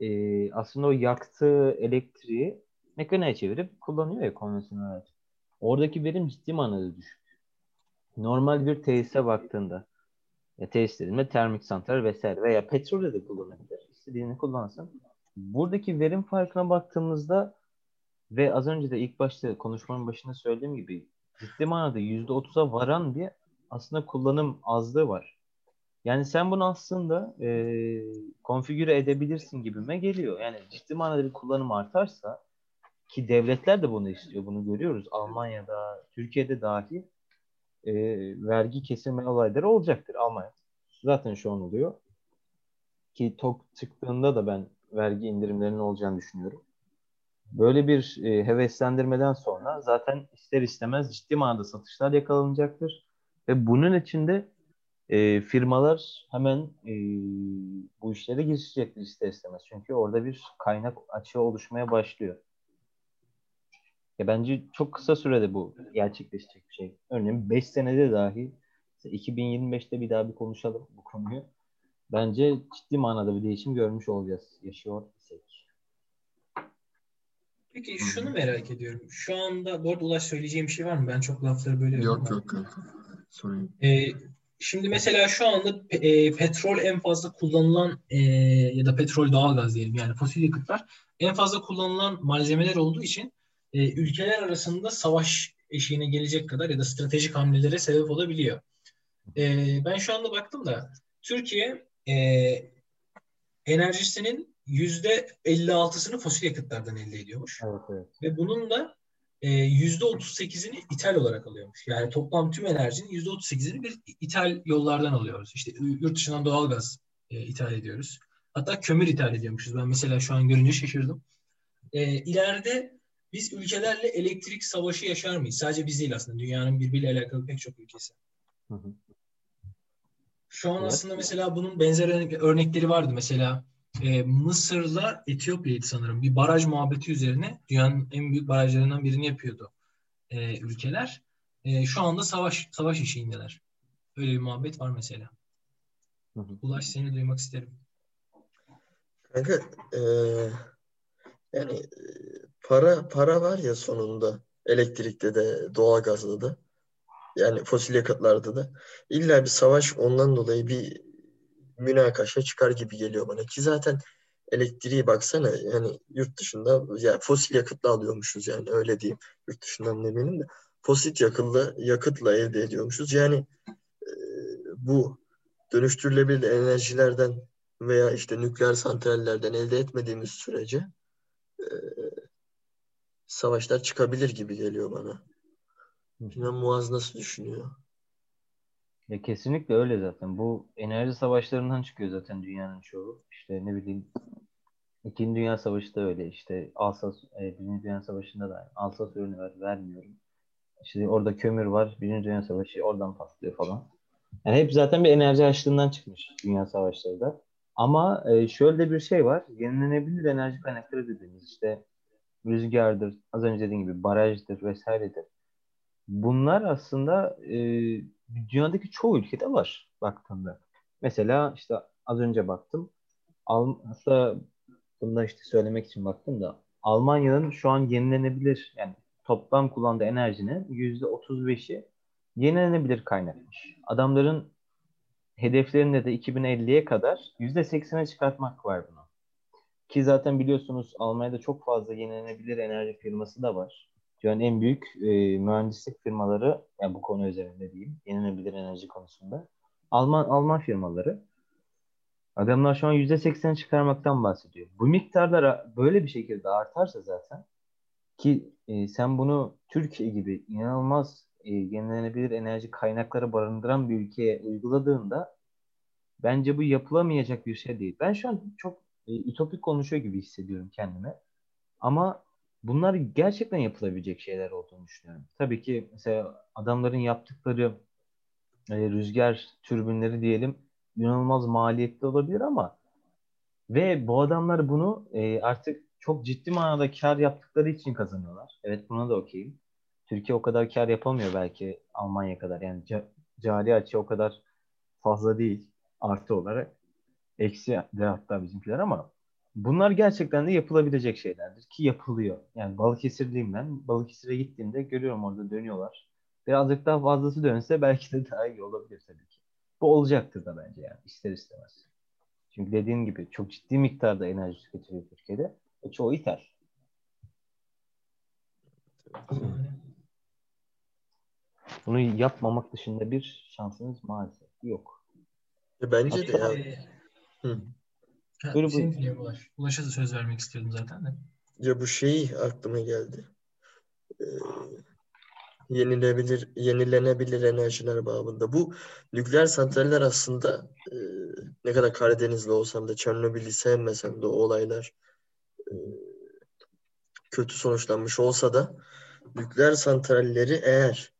e, aslında o yaktığı elektriği mekaniğe çevirip kullanıyor ya konvansiyonel araç. Oradaki verim ciddi manada düşük. Normal bir tesise baktığında ya tesis dediğimde termik santral vesaire veya petrolde de kullanabilir. İstediğini kullansın. Buradaki verim farkına baktığımızda ve az önce de ilk başta konuşmanın başında söylediğim gibi ciddi manada %30'a varan bir aslında kullanım azlığı var. Yani sen bunu aslında e, konfigüre edebilirsin gibime geliyor. Yani ciddi manada bir kullanım artarsa ki devletler de bunu istiyor. Bunu görüyoruz. Almanya'da, Türkiye'de dahi e, vergi kesilme olayları olacaktır. Almanya zaten şu an oluyor. Ki TOK çıktığında da ben vergi indirimlerinin olacağını düşünüyorum. Böyle bir e, heveslendirmeden sonra zaten ister istemez ciddi manada satışlar yakalanacaktır. Ve bunun içinde e, firmalar hemen e, bu işlere girişecektir ister istemez. Çünkü orada bir kaynak açığı oluşmaya başlıyor. Ya bence çok kısa sürede bu gerçekleşecek bir şey. Örneğin 5 senede dahi 2025'te bir daha bir konuşalım bu konuyu. Bence ciddi manada bir değişim görmüş olacağız. Yaşıyor isek. Peki şunu merak ediyorum. Şu anda bu arada Ulaş söyleyeceğim bir şey var mı? Ben çok lafları böyle Yok yok kanka. Sorun. Ee, şimdi mesela şu anda e, petrol en fazla kullanılan e, ya da petrol doğalgaz diyelim yani fosil yakıtlar en fazla kullanılan malzemeler olduğu için e, ülkeler arasında savaş eşiğine gelecek kadar ya da stratejik hamlelere sebep olabiliyor. E, ben şu anda baktım da Türkiye e, enerjisinin yüzde 56'sını fosil yakıtlardan elde ediyormuş. Evet, evet. Ve bunun da e, yüzde 38'ini ithal olarak alıyormuş. Yani toplam tüm enerjinin yüzde 38'ini bir ithal yollardan alıyoruz. İşte yurt dışından doğalgaz e, ithal ediyoruz. Hatta kömür ithal ediyormuşuz. Ben mesela şu an görünce şaşırdım. E, ileride biz ülkelerle elektrik savaşı yaşar mıyız? Sadece biz değil aslında. Dünyanın birbiriyle alakalı pek çok ülkesi. Hı hı. Şu an Evet. aslında mesela bunun benzer örnek- örnekleri vardı. Mesela e, Mısır'la Etiyopya'ydı sanırım. Bir baraj muhabbeti üzerine dünyanın en büyük barajlarından birini yapıyordu e, ülkeler. E, şu anda savaş savaş eşiğindeler. Öyle bir muhabbet var mesela. Hı hı. Ulaş seni duymak isterim. Kanka eee, yani eee, para para var ya sonunda elektrikte de doğalgazda da. Yani fosil yakıtlarda da. İlla bir savaş ondan dolayı bir münakaşa çıkar gibi geliyor bana. Ki zaten elektriği baksana yani yurt dışında ya fosil yakıtla alıyormuşuz yani öyle diyeyim. Yurt dışından demeyelim de. Fosil yakıtla yakıtla elde ediyormuşuz. Yani eee, bu dönüştürülebilir enerjilerden veya işte nükleer santrallerden elde etmediğimiz sürece e, savaşlar çıkabilir gibi geliyor bana. Bilmem Muaz nasıl düşünüyor? Ya kesinlikle öyle zaten. Bu enerji savaşlarından çıkıyor zaten dünyanın çoğu. İşte ne bileyim İkinci Dünya Savaşı da öyle. İşte Alsas, e, Birinci Dünya Savaşı'nda da Alsas ürünü ver, vermiyorum. İşte orada kömür var. Birinci Dünya Savaşı oradan patlıyor falan. Yani hep zaten bir enerji açlığından çıkmış Dünya Savaşları da. Ama e, şöyle bir şey var. Yenilenebilir enerji kaynakları dediğimiz işte rüzgardır, az önce dediğim gibi barajdır vesairedir. Bunlar aslında e, dünyadaki çoğu ülkede var baktığında. Mesela işte az önce baktım. Al, hatta bunu işte söylemek için baktım da Almanya'nın şu an yenilenebilir yani toplam kullandığı enerjinin %35'i yenilenebilir kaynakmış. Adamların hedeflerinde de 2050'ye kadar %80'e çıkartmak var bunu. Ki zaten biliyorsunuz Almanya'da çok fazla yenilenebilir enerji firması da var. Dünyanın en büyük e, mühendislik firmaları yani bu konu üzerinde diyeyim. Yenilenebilir enerji konusunda. Alman Alman firmaları. Adamlar şu an %80 çıkarmaktan bahsediyor. Bu miktarlar böyle bir şekilde artarsa zaten Ki e, sen bunu Türkiye gibi inanılmaz e, yenilenebilir enerji kaynakları barındıran bir ülkeye uyguladığında bence bu yapılamayacak bir şey değil. Ben şu an çok e, ütopik konuşuyor gibi hissediyorum kendime. Ama bunlar gerçekten yapılabilecek şeyler olduğunu düşünüyorum. Tabii ki mesela adamların yaptıkları e, rüzgar türbinleri diyelim inanılmaz maliyetli olabilir ama ve bu adamlar bunu e, artık çok ciddi manada kar yaptıkları için kazanıyorlar. Evet buna da okeyim. Türkiye o kadar kar yapamıyor belki Almanya kadar. Yani ca- cari açı o kadar fazla değil artı olarak. Eksi de hatta bizimkiler ama bunlar gerçekten de yapılabilecek şeylerdir ki yapılıyor. Yani Balıkesirliyim ben. Balıkesir'e gittiğimde görüyorum orada dönüyorlar. Birazcık daha fazlası dönse belki de daha iyi olabilir tabii ki. Bu olacaktır da bence yani ister istemez. Çünkü dediğin gibi çok ciddi miktarda enerji tüketiliyor Türkiye'de. E, çoğu ithal. Bunu yapmamak dışında bir şansınız maalesef yok. E, bence de ya. Hı. ha, seni buyurun. dinliyorum Ulaş. Ulaş'a da söz vermek istiyordum zaten de. Ya bu şey aklıma geldi. Ee, yenilebilir, yenilenebilir enerjiler babında. Bu nükleer santraller aslında e, ne kadar Karadenizli olsam da Çernobil'i sevmesem de o olaylar e, kötü sonuçlanmış olsa da nükleer santralleri eğer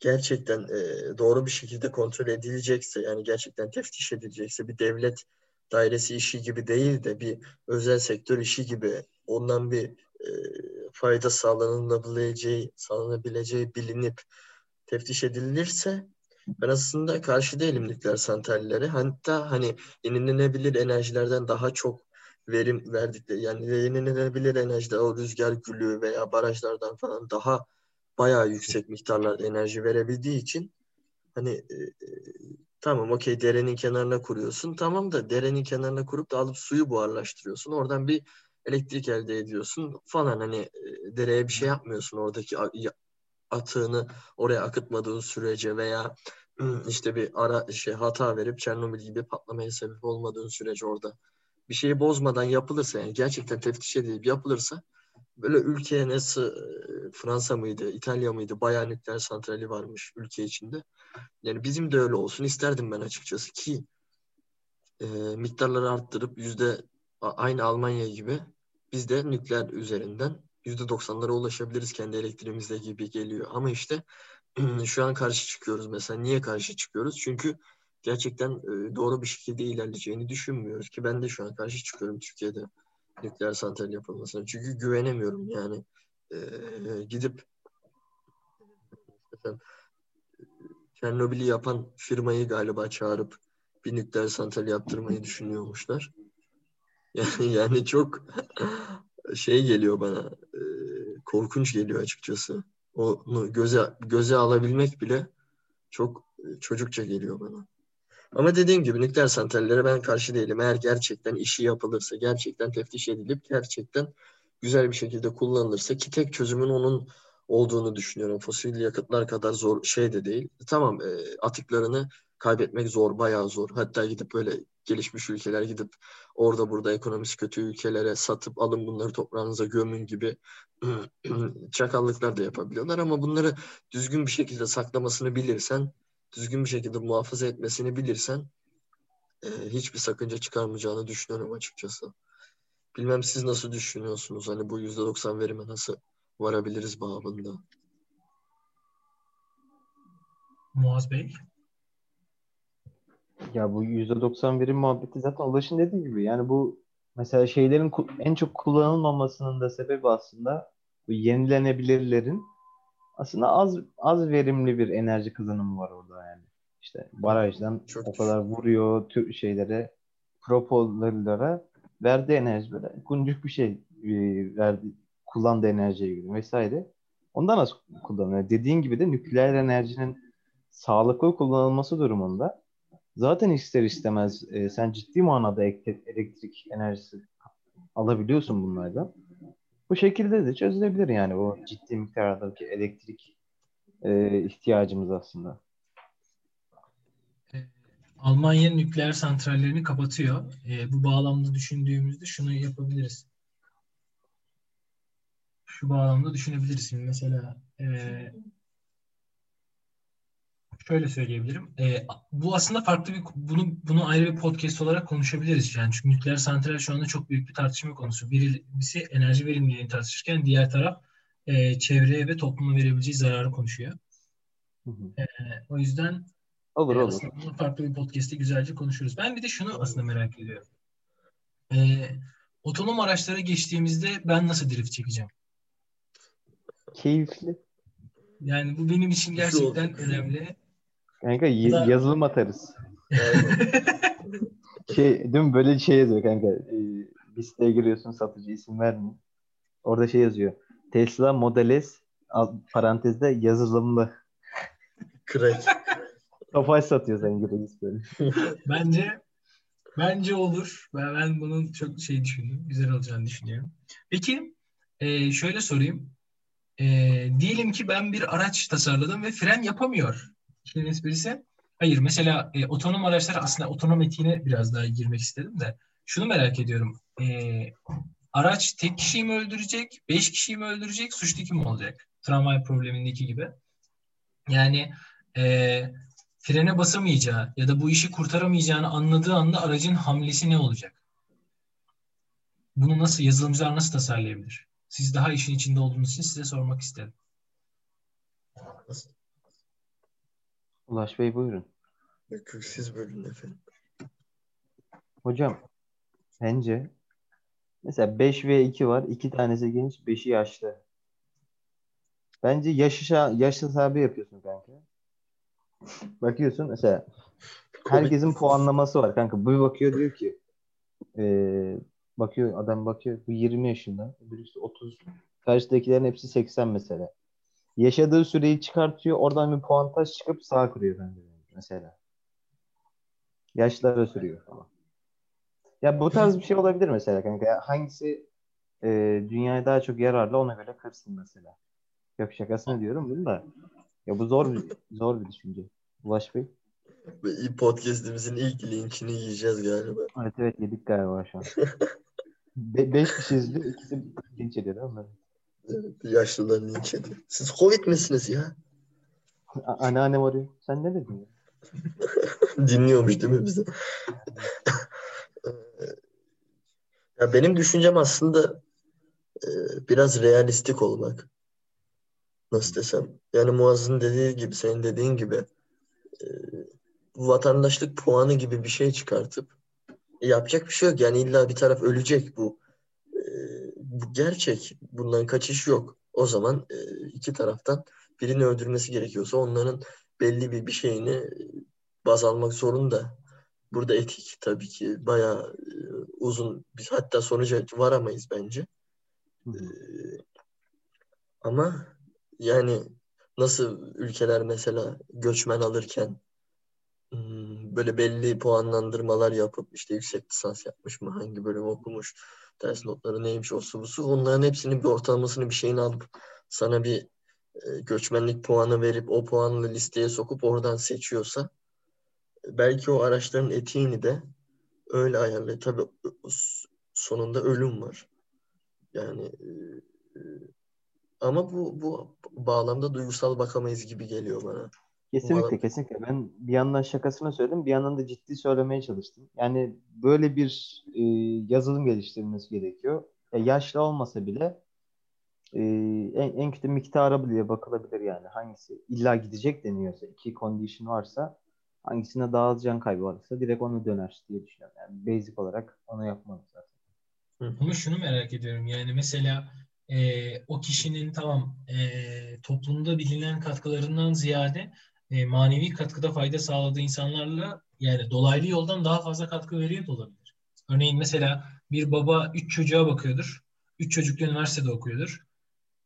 gerçekten e, doğru bir şekilde kontrol edilecekse yani gerçekten teftiş edilecekse bir devlet dairesi işi gibi değil de bir özel sektör işi gibi ondan bir e, fayda sağlanabileceği, sağlanabileceği bilinip teftiş edilirse ben aslında karşı değilim nükleer santrallere. Hatta hani yenilenebilir enerjilerden daha çok verim verdikleri yani yenilenebilir enerjiler o rüzgar gülü veya barajlardan falan daha bayağı yüksek miktarlarda enerji verebildiği için hani e, e, tamam okey derenin kenarına kuruyorsun. Tamam da derenin kenarına kurup da alıp suyu buharlaştırıyorsun. Oradan bir elektrik elde ediyorsun falan. Hani e, dereye bir şey yapmıyorsun. Oradaki atığını oraya akıtmadığın sürece veya işte bir ara şey hata verip Çernobil gibi patlamaya sebep olmadığın sürece orada bir şeyi bozmadan yapılırsa yani gerçekten teftiş edilip yapılırsa böyle ülkeye nasıl Fransa mıydı, İtalya mıydı bayağı santrali varmış ülke içinde. Yani bizim de öyle olsun isterdim ben açıkçası ki e, miktarları arttırıp yüzde aynı Almanya gibi biz de nükleer üzerinden yüzde doksanlara ulaşabiliriz kendi elektriğimizle gibi geliyor. Ama işte (clears throat) şu an karşı çıkıyoruz mesela. Niye karşı çıkıyoruz? Çünkü gerçekten doğru bir şekilde ilerleyeceğini düşünmüyoruz ki ben de şu an karşı çıkıyorum Türkiye'de nükleer santral yapılmasına. Çünkü güvenemiyorum yani. E, gidip mesela Çernobil'i yapan firmayı galiba çağırıp bir nükleer santral yaptırmayı düşünüyormuşlar. (laughs) Yani, yani çok (laughs) şey geliyor bana e, korkunç geliyor açıkçası. Onu göze göze alabilmek bile çok e, çocukça geliyor bana. Ama dediğim gibi nükleer santrallere ben karşı değilim. Eğer gerçekten işi yapılırsa, gerçekten teftiş edilip gerçekten güzel bir şekilde kullanılırsa ki tek çözümün onun olduğunu düşünüyorum. Fosil yakıtlar kadar zor şey de değil. Tamam e, atıklarını kaybetmek zor, bayağı zor. Hatta gidip böyle gelişmiş ülkeler gidip orada burada ekonomisi kötü ülkelere satıp alın bunları toprağınıza gömün gibi (clears throat) çakallıklar da yapabiliyorlar ama bunları düzgün bir şekilde saklamasını bilirsen, düzgün bir şekilde muhafaza etmesini bilirsen e, hiçbir sakınca çıkarmayacağını düşünüyorum açıkçası. Bilmem siz nasıl düşünüyorsunuz? Hani bu %90 verime nasıl varabiliriz babında? Muaz Bey. Ya bu %90 verim muhabbeti zaten Ulaş'ın dediği gibi. Yani bu mesela şeylerin en çok kullanılmamasının da sebebi aslında bu yenilenebilirlerin aslında az az verimli bir enerji kazanımı var orada yani. İşte barajdan Çok o kadar vuruyor tür şeylere propellerlere verdiği enerji böyle kuncuk bir şey e, verdi kullandığı enerjiye göre vesaire. Ondan az kullanıyor. Dediğin gibi de nükleer enerjinin sağlıklı kullanılması durumunda zaten ister istemez e, sen ciddi manada ek- elektrik enerjisi alabiliyorsun bunlardan. Bu şekilde de çözülebilir yani o ciddi miktardaki elektrik e, ihtiyacımız aslında. Ee, Almanya nükleer santrallerini kapatıyor. Ee, bu bağlamda düşündüğümüzde şunu yapabiliriz. şu bağlamda düşünebiliriz. Şimdi mesela e, şöyle söyleyebilirim. E, bu aslında farklı bir bunu bunu ayrı bir podcast olarak konuşabiliriz yani. Çünkü nükleer santral şu anda çok büyük bir tartışma konusu. Birisi enerji verimliliğini tartışırken diğer taraf e, çevreye ve topluma verebileceği zararı konuşuyor. Hı hı. E, o yüzden olur e, olur. Aslında farklı bir podcast'te güzelce konuşuruz. Ben bir de şunu aslında merak ediyorum. E, otonom araçlara geçtiğimizde ben nasıl drift çekeceğim? Keyifli. Yani bu benim için gerçekten önemli. Kanka y- yazılım atarız. (laughs) şey, mi? Böyle şey yazıyor kanka. E, bir siteye giriyorsun satıcı isim vermiyor. Orada şey yazıyor. Tesla Model S parantezde yazılımlı. Crack. Tofaş satıyor sen reis böyle. (laughs) bence bence olur. Ben, ben bunun çok şey düşündüm. Güzel olacağını düşünüyorum. Peki e, şöyle sorayım. E, diyelim ki ben bir araç tasarladım ve fren yapamıyor. İşin esprisi. Hayır mesela e, otonom araçlar aslında otonom etiğine biraz daha girmek istedim de. Şunu merak ediyorum. E, araç tek kişiyi mi öldürecek, beş kişiyi mi öldürecek, suçlu kim olacak? Tramvay problemindeki gibi. Yani e, frene basamayacağı ya da bu işi kurtaramayacağını anladığı anda aracın hamlesi ne olacak? Bunu nasıl, yazılımcılar nasıl tasarlayabilir? Siz daha işin içinde olduğunuz için size sormak istedim. Ulaş Bey buyurun. Yok siz bölün efendim. Hocam bence mesela 5 ve 2 var. 2 tanesi genç, 5'i yaşlı. Bence yaş, yaş hesabı yapıyorsun kanka. Bakıyorsun mesela herkesin puanlaması var kanka. Bu bakıyor diyor ki e, bakıyor adam bakıyor bu 20 yaşında birisi 30 karşıdakilerin hepsi 80 mesela. Yaşadığı süreyi çıkartıyor oradan bir puantaj çıkıp sağ kuruyor bence mesela. Yaşlara sürüyor falan. Ya bu tarz bir şey olabilir mesela kanka. Hangisi e, dünyaya daha çok yararlı ona göre kırsın mesela. Yok şakasını diyorum bunu da. Ya bu zor bir, zor bir düşünce. Ulaş Bey. Podcast'imizin ilk linkini yiyeceğiz galiba. Evet evet yedik galiba şu an. (laughs) Be- beş kişi izliyor. ikisi linç ediyor değil mi? Evet, yaşlılar linç ediyor. Siz Covid misiniz ya? Anneannem arıyor. Sen ne dedin ya? (laughs) Dinliyormuş değil mi bizi? ya benim düşüncem aslında e, biraz realistik olmak nasıl desem yani Muazz'ın dediği gibi senin dediğin gibi e, vatandaşlık puanı gibi bir şey çıkartıp yapacak bir şey yok yani illa bir taraf ölecek bu bu gerçek. Bundan kaçış yok. O zaman e, iki taraftan birini öldürmesi gerekiyorsa onların belli bir bir şeyini e, baz almak zorunda. Burada etik tabii ki bayağı e, uzun biz hatta sonuca varamayız bence. E, ama yani nasıl ülkeler mesela göçmen alırken hmm, böyle belli puanlandırmalar yapıp işte yüksek lisans yapmış mı, hangi bölüm okumuş, ders notları neymiş, o su onların hepsinin bir ortalamasını bir şeyini alıp sana bir e, göçmenlik puanı verip o puanlı listeye sokup oradan seçiyorsa belki o araçların etiğini de öyle ayarlıyor. Tabii sonunda ölüm var. Yani e, e, ama bu bu bağlamda duygusal bakamayız gibi geliyor bana. Kesinlikle Umarım. kesinlikle. Ben bir yandan şakasını söyledim, bir yandan da ciddi söylemeye çalıştım. Yani böyle bir e, yazılım geliştirilmesi gerekiyor. E, yaşlı olmasa bile e, en, en kötü miktara bile bakılabilir yani. Hangisi illa gidecek deniyorsa, iki condition varsa hangisine daha az can kaybı varsa direkt onu döner diye düşünüyorum. Yani basic olarak onu yapmalıyız zaten. Ama şunu merak ediyorum yani mesela e, o kişinin tamam e, toplumda bilinen katkılarından ziyade e, manevi katkıda fayda sağladığı insanlarla yani dolaylı yoldan daha fazla katkı veriyor da olabilir. Örneğin mesela bir baba üç çocuğa bakıyordur. Üç çocuklu üniversitede okuyordur.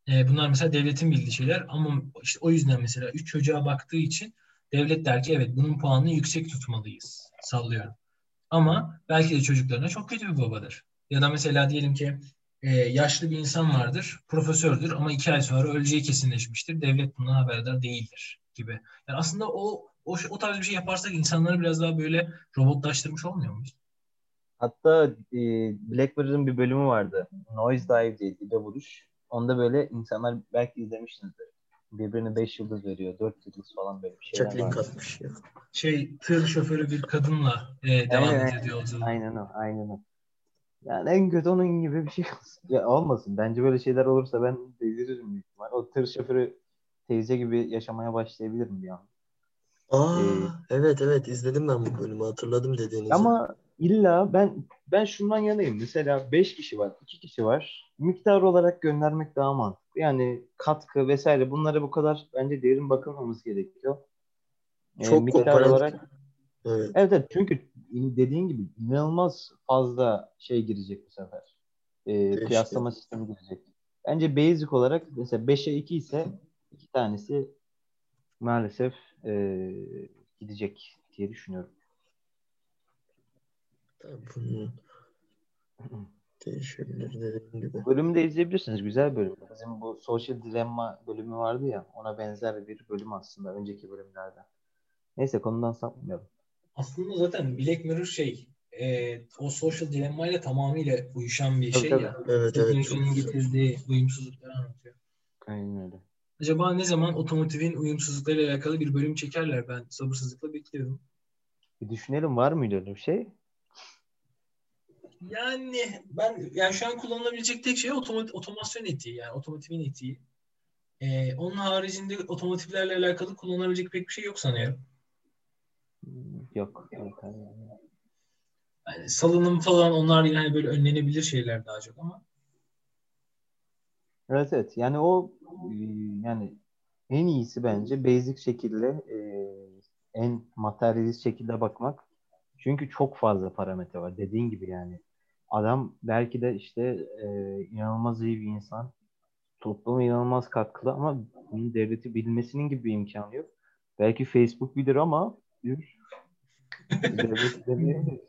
E, bunlar mesela devletin bildiği şeyler ama işte o yüzden mesela üç çocuğa baktığı için devlet der ki evet bunun puanını yüksek tutmalıyız. Sallıyorum. Ama belki de çocuklarına çok kötü bir babadır. Ya da mesela diyelim ki e, yaşlı bir insan vardır, profesördür ama iki ay sonra öleceği kesinleşmiştir. Devlet bundan haberdar değildir gibi. Yani aslında o, o, o tarz bir şey yaparsak insanları biraz daha böyle robotlaştırmış olmuyor muyuz? Hatta e, Black Mirror'ın bir bölümü vardı. Noise Dive diye dibe vuruş. Onda böyle insanlar belki izlemişsinizdir. Birbirine 5 yıldız veriyor. 4 yıldız falan böyle bir şeyler Çok link var. atmış ya. Şey tır şoförü bir kadınla e, devam Aynen, ediyor yolculuğu. Aynen o. Aynen o. Yani en kötü onun gibi bir şey olsun. Ya olmasın. Bence böyle şeyler olursa ben deliririm büyük ihtimal. O tır şoförü teyze gibi yaşamaya başlayabilirim bir an. Aa, Ee, evet evet izledim ben bu bölümü hatırladım dediğinizi. Ama illa ben ben şundan yanayım. Mesela 5 kişi var, 2 kişi var. Miktar olarak göndermek daha mantıklı. Yani katkı vesaire bunlara bu kadar bence derin bakılmamız gerekiyor. Ee, Çok miktar olarak Evet. evet, evet çünkü dediğin gibi inanılmaz fazla şey girecek bu sefer. Ee, kıyaslama sistemi girecek. Bence basic olarak mesela 5'e 2 ise iki tanesi maalesef ee, gidecek diye düşünüyorum. Tabii bunun değişebilir dediğim gibi. Bölümü de izleyebilirsiniz. Güzel bölüm. Bizim bu Social Dilemma bölümü vardı ya. Ona benzer bir bölüm aslında önceki bölümlerden. Neyse konudan sapmayalım. Aslında zaten Black Mirror şey e, o social dilemma ile tamamıyla uyuşan bir Tabii, şey tabii. ya. Evet evet. çok- getirdiği uyumsuzlukları anlatıyor. Aynen öyle. Acaba ne zaman otomotivin uyumsuzluklarıyla alakalı bir bölüm çekerler? Ben sabırsızlıkla bekliyorum. Bir düşünelim var mıydı öyle bir şey? Yani ben yani şu an kullanılabilecek tek şey otomat, otomasyon etiği yani otomotivin etiği. Ee, onun haricinde otomotivlerle alakalı kullanılabilecek pek bir şey yok sanıyorum. Yok. Yok. Yani salınım falan onlar yine hani böyle önlenebilir şeyler daha çok ama Evet evet. Yani o yani en iyisi bence basic şekilde e, en materyalist şekilde bakmak. Çünkü çok fazla parametre var. Dediğin gibi yani. Adam belki de işte e, inanılmaz iyi bir insan. Topluma inanılmaz katkılı ama bunun devleti bilmesinin gibi bir imkanı yok. Belki Facebook bilir ama devlet.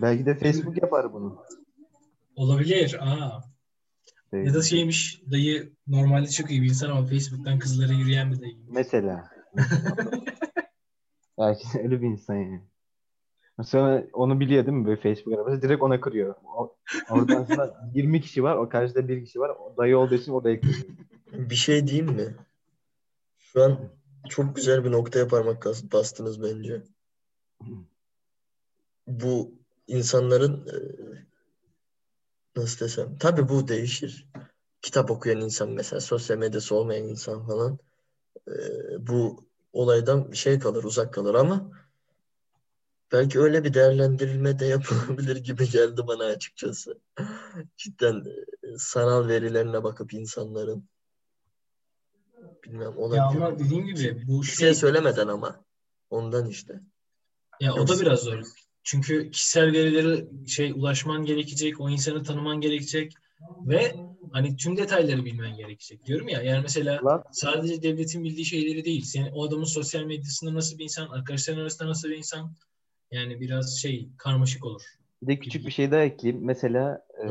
Belki de Facebook yapar bunu. olabilir. Aa. Ya da şeymiş dayı normalde çok iyi bir insan ama Facebook'tan kızlara yürüyen bir dayı. Mesela. (laughs) Belki öyle bir insan yani. Sonra onu biliyor değil mi böyle Facebook arabası? Direkt ona kırıyor. O, oradan sonra (laughs) 20 kişi var. O karşıda bir kişi var. O dayı olduğu için oraya kırıyor. Bir şey diyeyim mi? Şu an çok güzel bir noktaya parmak bas- bastınız bence. Bu insanların e, nasıl desem tabii bu değişir. Kitap okuyan insan mesela sosyal medyası olmayan insan falan e, bu olaydan şey kalır uzak kalır ama belki öyle bir değerlendirilme de (laughs) yapılabilir gibi geldi bana açıkçası. Cidden e, sanal verilerine bakıp insanların bilmem Ya olabilir. ama dediğim gibi bu Bir şey şey söylemeden ama ondan işte. ya o da Yoksa- biraz zor. Çünkü kişisel verileri şey ulaşman gerekecek, o insanı tanıman gerekecek ve hani tüm detayları bilmen gerekecek. Diyorum ya yani mesela Lan, sadece devletin bildiği şeyleri değil. Senin o adamın sosyal medyasında nasıl bir insan, arkadaşların arasında nasıl bir insan yani biraz şey karmaşık olur. bir de küçük bir şey daha ekleyeyim. Mesela e,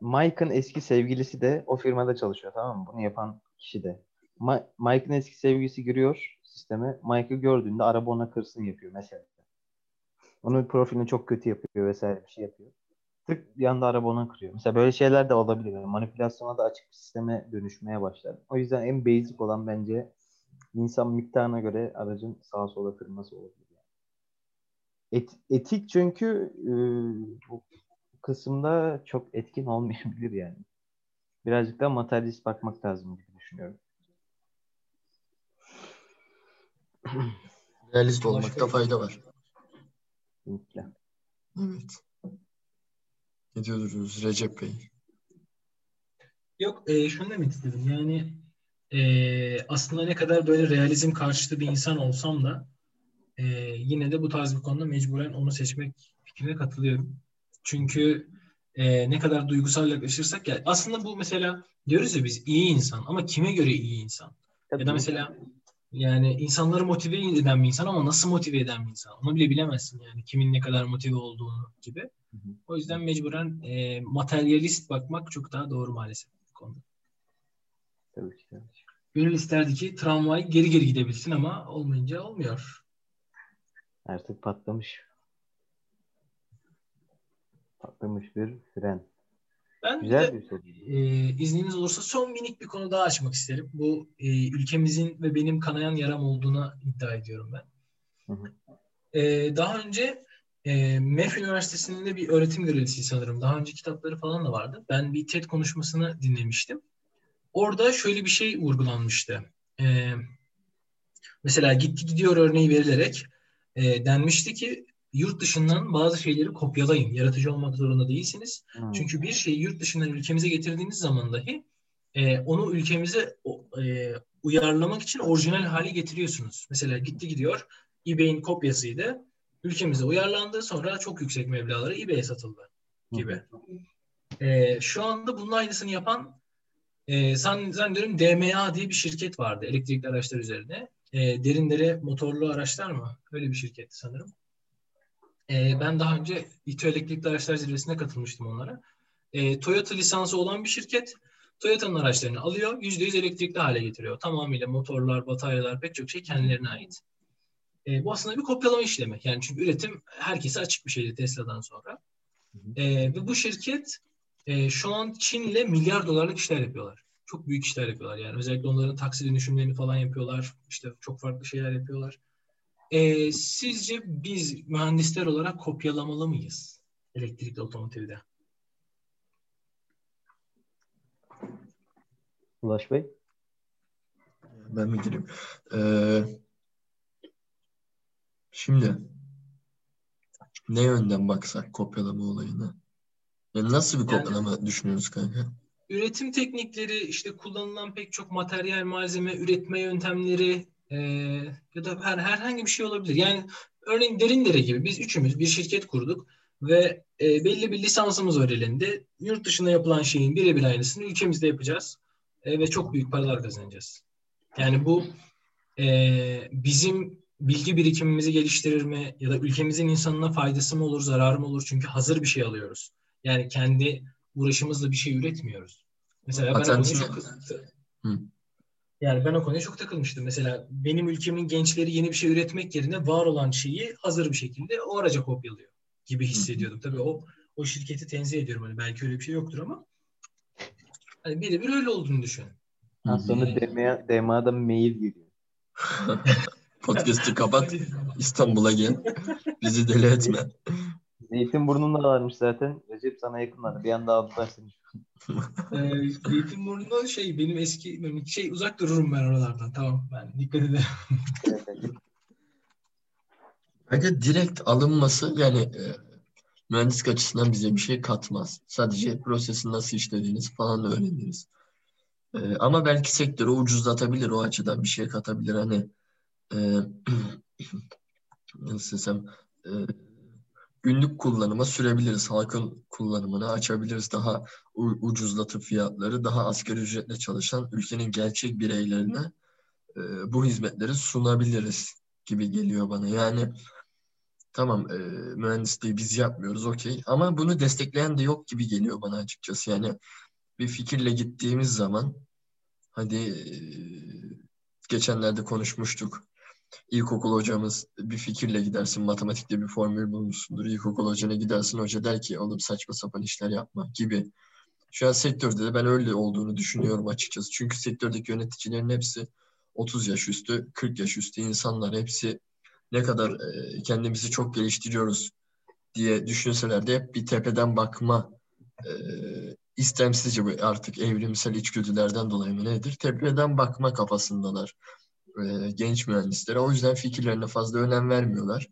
Mike'ın eski sevgilisi de o firmada çalışıyor tamam mı? Bunu yapan kişi de. Ma- Mike'ın eski sevgilisi giriyor sisteme. Mike'ı gördüğünde araba ona kırsın yapıyor mesela. Onun profilini çok kötü yapıyor vesaire bir şey yapıyor. Tık bir anda araba ona kırıyor. Mesela böyle şeyler de olabilir. Yani manipülasyona da açık bir sisteme dönüşmeye başlar. O yüzden en basic olan bence insan miktarına göre aracın sağa sola kırması olabilir. Yani. Et- etik çünkü e, bu kısımda çok etkin olmayabilir yani. Birazcık daha materyalist bakmak lazım gibi düşünüyorum. (clears throat) Realist olmakta fayda var. Kesinlikle. Evet. Ne diyordunuz Recep Bey? Yok e, şunu demek istedim yani e, aslında ne kadar böyle realizm karşıtı bir insan olsam da e, yine de bu tarz bir konuda mecburen onu seçmek fikrine katılıyorum. Çünkü e, ne kadar duygusal yaklaşırsak ya aslında bu mesela diyoruz ya biz iyi insan ama kime göre iyi insan? Ya da mesela yani insanları motive eden bir insan ama nasıl motive eden bir insan? Onu bile bilemezsin yani kimin ne kadar motive olduğunu gibi. Hı hı. O yüzden mecburen e, materyalist bakmak çok daha doğru maalesef bu konuda. Tabii ki, tabii ki. Gönül isterdi ki tramvay geri geri gidebilsin ama olmayınca olmuyor. Artık patlamış. Patlamış bir fren. Ben Güzel de, bir soru. e, izniniz olursa son minik bir konu daha açmak isterim. Bu e, ülkemizin ve benim kanayan yaram olduğuna iddia ediyorum ben. Hı hı. E, daha önce e, MEF Üniversitesi'nde bir öğretim görevlisi sanırım. Daha önce kitapları falan da vardı. Ben bir TED konuşmasını dinlemiştim. Orada şöyle bir şey vurgulanmıştı. E, mesela gitti gidiyor örneği verilerek e, denmişti ki yurt dışından bazı şeyleri kopyalayın. Yaratıcı olmak zorunda değilsiniz. Hı. Çünkü bir şeyi yurt dışından ülkemize getirdiğiniz zaman dahi e, onu ülkemize e, uyarlamak için orijinal hale getiriyorsunuz. Mesela gitti gidiyor eBay'in kopyasıydı. Ülkemize uyarlandı. Sonra çok yüksek meblağlara eBay'e satıldı gibi. E, şu anda bunun aynısını yapan e, san- zannediyorum DMA diye bir şirket vardı elektrikli araçlar üzerine. E, derinlere motorlu araçlar mı? Öyle bir şirketti sanırım. E, ben daha önce İTÜ elektrikli araçlar zirvesine katılmıştım onlara. E, Toyota lisansı olan bir şirket. Toyota'nın araçlarını alıyor, %100 elektrikli hale getiriyor. Tamamıyla motorlar, bataryalar, pek çok şey kendilerine ait. E, bu aslında bir kopyalama işlemi. Yani çünkü üretim herkese açık bir şeydi Tesla'dan sonra. E, ve bu şirket e, şu an Çin'le milyar dolarlık işler yapıyorlar. Çok büyük işler yapıyorlar yani. Özellikle onların taksi dönüşümlerini falan yapıyorlar. İşte çok farklı şeyler yapıyorlar. E, sizce biz mühendisler olarak kopyalamalı mıyız elektrikli otomotivde? Ulaş Bey. Ben mi gireyim? Ee, şimdi ne yönden baksak kopyalama olayına? Yani nasıl bir Yani- kopyalama düşünüyoruz kanka? Üretim teknikleri, işte kullanılan pek çok materyal, malzeme, üretme yöntemleri e, ya da her herhangi bir şey olabilir. Yani örneğin Derindere gibi biz üçümüz bir şirket kurduk ve e, belli bir lisansımız var elinde. Yurt dışında yapılan şeyin birebir aynısını ülkemizde yapacağız E, ve çok büyük paralar kazanacağız. Yani bu e, bizim bilgi birikimimizi geliştirir mi ya da ülkemizin insanına faydası mı olur, zararı mı olur? Çünkü hazır bir şey alıyoruz. Yani kendi uğraşımızla bir şey üretmiyoruz. Mesela ben o konuya Patentini- çok, Hı. Yani ben o konuya çok takılmıştım. Mesela benim ülkemin gençleri yeni bir şey üretmek yerine var olan şeyi hazır bir şekilde o araca kopyalıyor gibi hissediyordum. Tabii o o şirketi tenzih ediyorum. Hani belki öyle bir şey yoktur ama hani birebir öyle olduğunu düşün. Ha, sonra DMA, DMA'dan mail geliyor. (laughs) Podcast'ı kapat. İstanbul'a gel. Bizi deli etme. (laughs) Zeytinburnu'nda varmış zaten. Recep sana yakınlar. Bir anda aldılar seni. Ee, Zeytinburnu'nda şey benim eski şey uzak dururum ben oralardan. Tamam ben dikkat ederim. Evet, (laughs) evet. Bence direkt alınması yani e, mühendislik açısından bize bir şey katmaz. Sadece prosesin nasıl işlediğiniz falan öğreniriz. E, ama belki sektörü ucuzlatabilir o açıdan bir şey katabilir. Hani e, (clears throat) nasıl desem e, günlük kullanıma sürebiliriz. Halkın kullanımını açabiliriz. Daha ucuzlatıp fiyatları daha asgari ücretle çalışan ülkenin gerçek bireylerine e, bu hizmetleri sunabiliriz gibi geliyor bana. Yani tamam e, mühendisliği biz yapmıyoruz okey ama bunu destekleyen de yok gibi geliyor bana açıkçası. Yani bir fikirle gittiğimiz zaman hadi e, geçenlerde konuşmuştuk. İlkokul hocamız bir fikirle gidersin matematikte bir formül bulmuşsundur. İlkokul hocana gidersin hoca der ki oğlum saçma sapan işler yapma gibi. Şu an sektörde de ben öyle olduğunu düşünüyorum açıkçası. Çünkü sektördeki yöneticilerin hepsi 30 yaş üstü, 40 yaş üstü insanlar. Hepsi ne kadar e, kendimizi çok geliştiriyoruz diye düşünseler de hep bir tepeden bakma e, istemsizce bu artık evrimsel içgüdülerden dolayı mı nedir? Tepeden bakma kafasındalar e, genç mühendislere. O yüzden fikirlerine fazla önem vermiyorlar.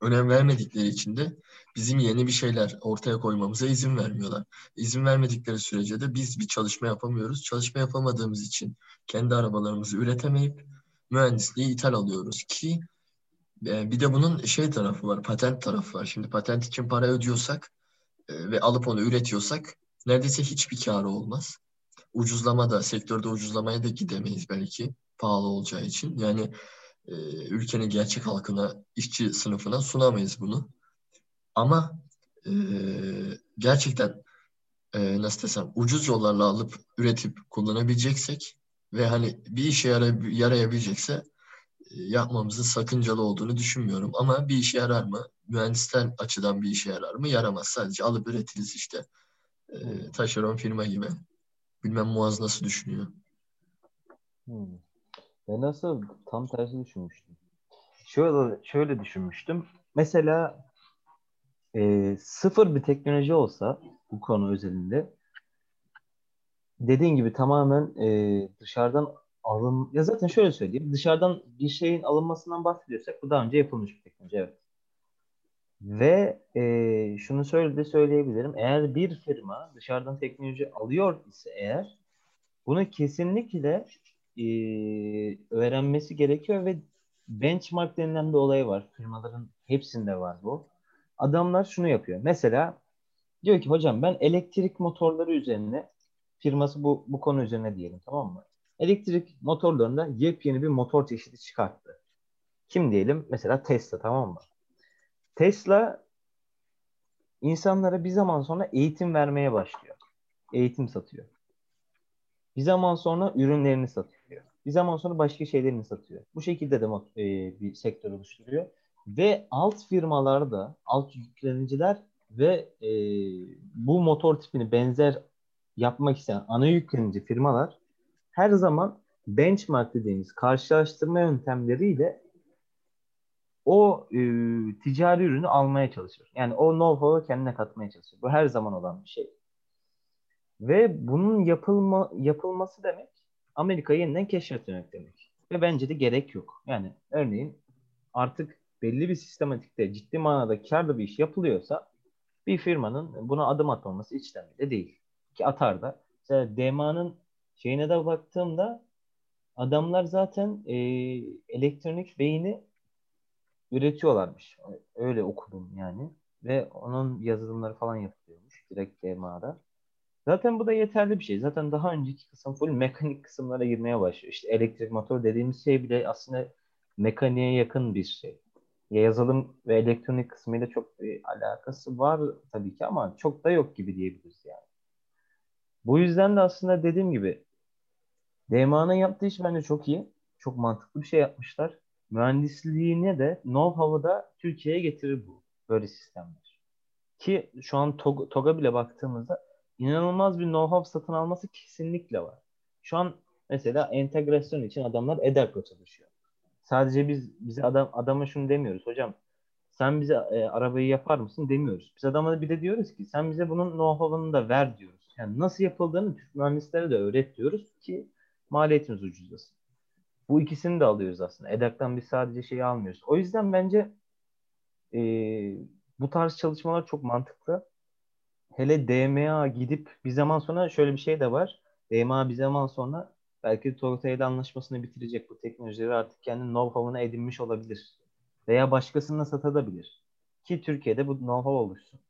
Önem vermedikleri için de bizim yeni bir şeyler ortaya koymamıza izin vermiyorlar. İzin vermedikleri sürece de biz bir çalışma yapamıyoruz. Çalışma yapamadığımız için kendi arabalarımızı üretemeyip mühendisliği ithal alıyoruz ki e, bir de bunun şey tarafı var, patent tarafı var. Şimdi patent için para ödüyorsak e, ve alıp onu üretiyorsak neredeyse hiçbir karı olmaz. Ucuzlama da, sektörde ucuzlamaya da gidemeyiz belki pahalı olacağı için. Yani e, ülkenin gerçek halkına, işçi sınıfına sunamayız bunu. Ama e, gerçekten e, nasıl desem ucuz yollarla alıp üretip kullanabileceksek ve hani bir işe yara- yarayabilecekse e, yapmamızın sakıncalı olduğunu düşünmüyorum. Ama bir işe yarar mı? mühendisten açıdan bir işe yarar mı? Yaramaz. Sadece alıp üretiriz işte. Hmm. taşeron firma gibi. Bilmem Muaz nasıl düşünüyor. Hmm. Ben nasıl tam tersi düşünmüştüm. Şöyle şöyle düşünmüştüm. Mesela e, sıfır bir teknoloji olsa bu konu özelinde dediğin gibi tamamen e, dışarıdan alın ya zaten şöyle söyleyeyim dışarıdan bir şeyin alınmasından bahsediyorsak bu daha önce yapılmış bir teknoloji evet. Ve e, şunu söyle de söyleyebilirim. Eğer bir firma dışarıdan teknoloji alıyor ise eğer bunu kesinlikle e, öğrenmesi gerekiyor ve benchmark denilen bir olay var. Firmaların hepsinde var bu. Adamlar şunu yapıyor. Mesela diyor ki hocam ben elektrik motorları üzerine firması bu, bu konu üzerine diyelim tamam mı? Elektrik motorlarında yepyeni bir motor çeşidi çıkarttı. Kim diyelim? Mesela Tesla tamam mı? Tesla insanlara bir zaman sonra eğitim vermeye başlıyor. Eğitim satıyor. Bir zaman sonra ürünlerini satıyor. Bir zaman sonra başka şeylerini satıyor. Bu şekilde de e, bir sektör oluşturuyor. Ve alt firmalarda, alt yükleniciler ve e, bu motor tipini benzer yapmak isteyen ana yüklenici firmalar her zaman benchmark dediğimiz karşılaştırma yöntemleriyle o e, ticari ürünü almaya çalışıyor. Yani o know-how'u kendine katmaya çalışıyor. Bu her zaman olan bir şey. Ve bunun yapılma yapılması demek Amerika'yı yeniden keşfetmek demek. Ve bence de gerek yok. Yani örneğin artık belli bir sistematikte ciddi manada karlı bir iş yapılıyorsa bir firmanın buna adım atmaması içten de değil. Ki atar da. Mesela DMA'nın şeyine de baktığımda adamlar zaten e, elektronik beyni üretiyorlarmış. Öyle okudum yani. Ve onun yazılımları falan yapılıyormuş direkt DMA'da. Zaten bu da yeterli bir şey. Zaten daha önceki kısım full mekanik kısımlara girmeye başlıyor. İşte elektrik motor dediğimiz şey bile aslında mekaniğe yakın bir şey. Yazılım ve elektronik kısmıyla çok bir alakası var tabii ki ama çok da yok gibi diyebiliriz yani. Bu yüzden de aslında dediğim gibi DMA'nın yaptığı iş bence çok iyi. Çok mantıklı bir şey yapmışlar. Mühendisliğine de know-how'ı da Türkiye'ye getirir bu. Böyle sistemler. Ki şu an TOG, TOG'a bile baktığımızda inanılmaz bir know-how satın alması kesinlikle var. Şu an mesela entegrasyon için adamlar EDAR'la çalışıyor. Sadece biz bize adam adama şunu demiyoruz. Hocam sen bize e, arabayı yapar mısın demiyoruz. Biz adama bir de diyoruz ki sen bize bunun know-how'ını da ver diyoruz. Yani nasıl yapıldığını Türk mühendislere de öğret diyoruz ki maliyetimiz ucuzlasın. Bu ikisini de alıyoruz aslında. EDAK'tan biz sadece şeyi almıyoruz. O yüzden bence e, bu tarz çalışmalar çok mantıklı. Hele DMA gidip bir zaman sonra şöyle bir şey de var. DMA bir zaman sonra belki Toyota ile anlaşmasını bitirecek. Bu teknolojileri artık kendi know-how'una edinmiş olabilir. Veya başkasına satabilir. Ki Türkiye'de bu know-how oluşsun.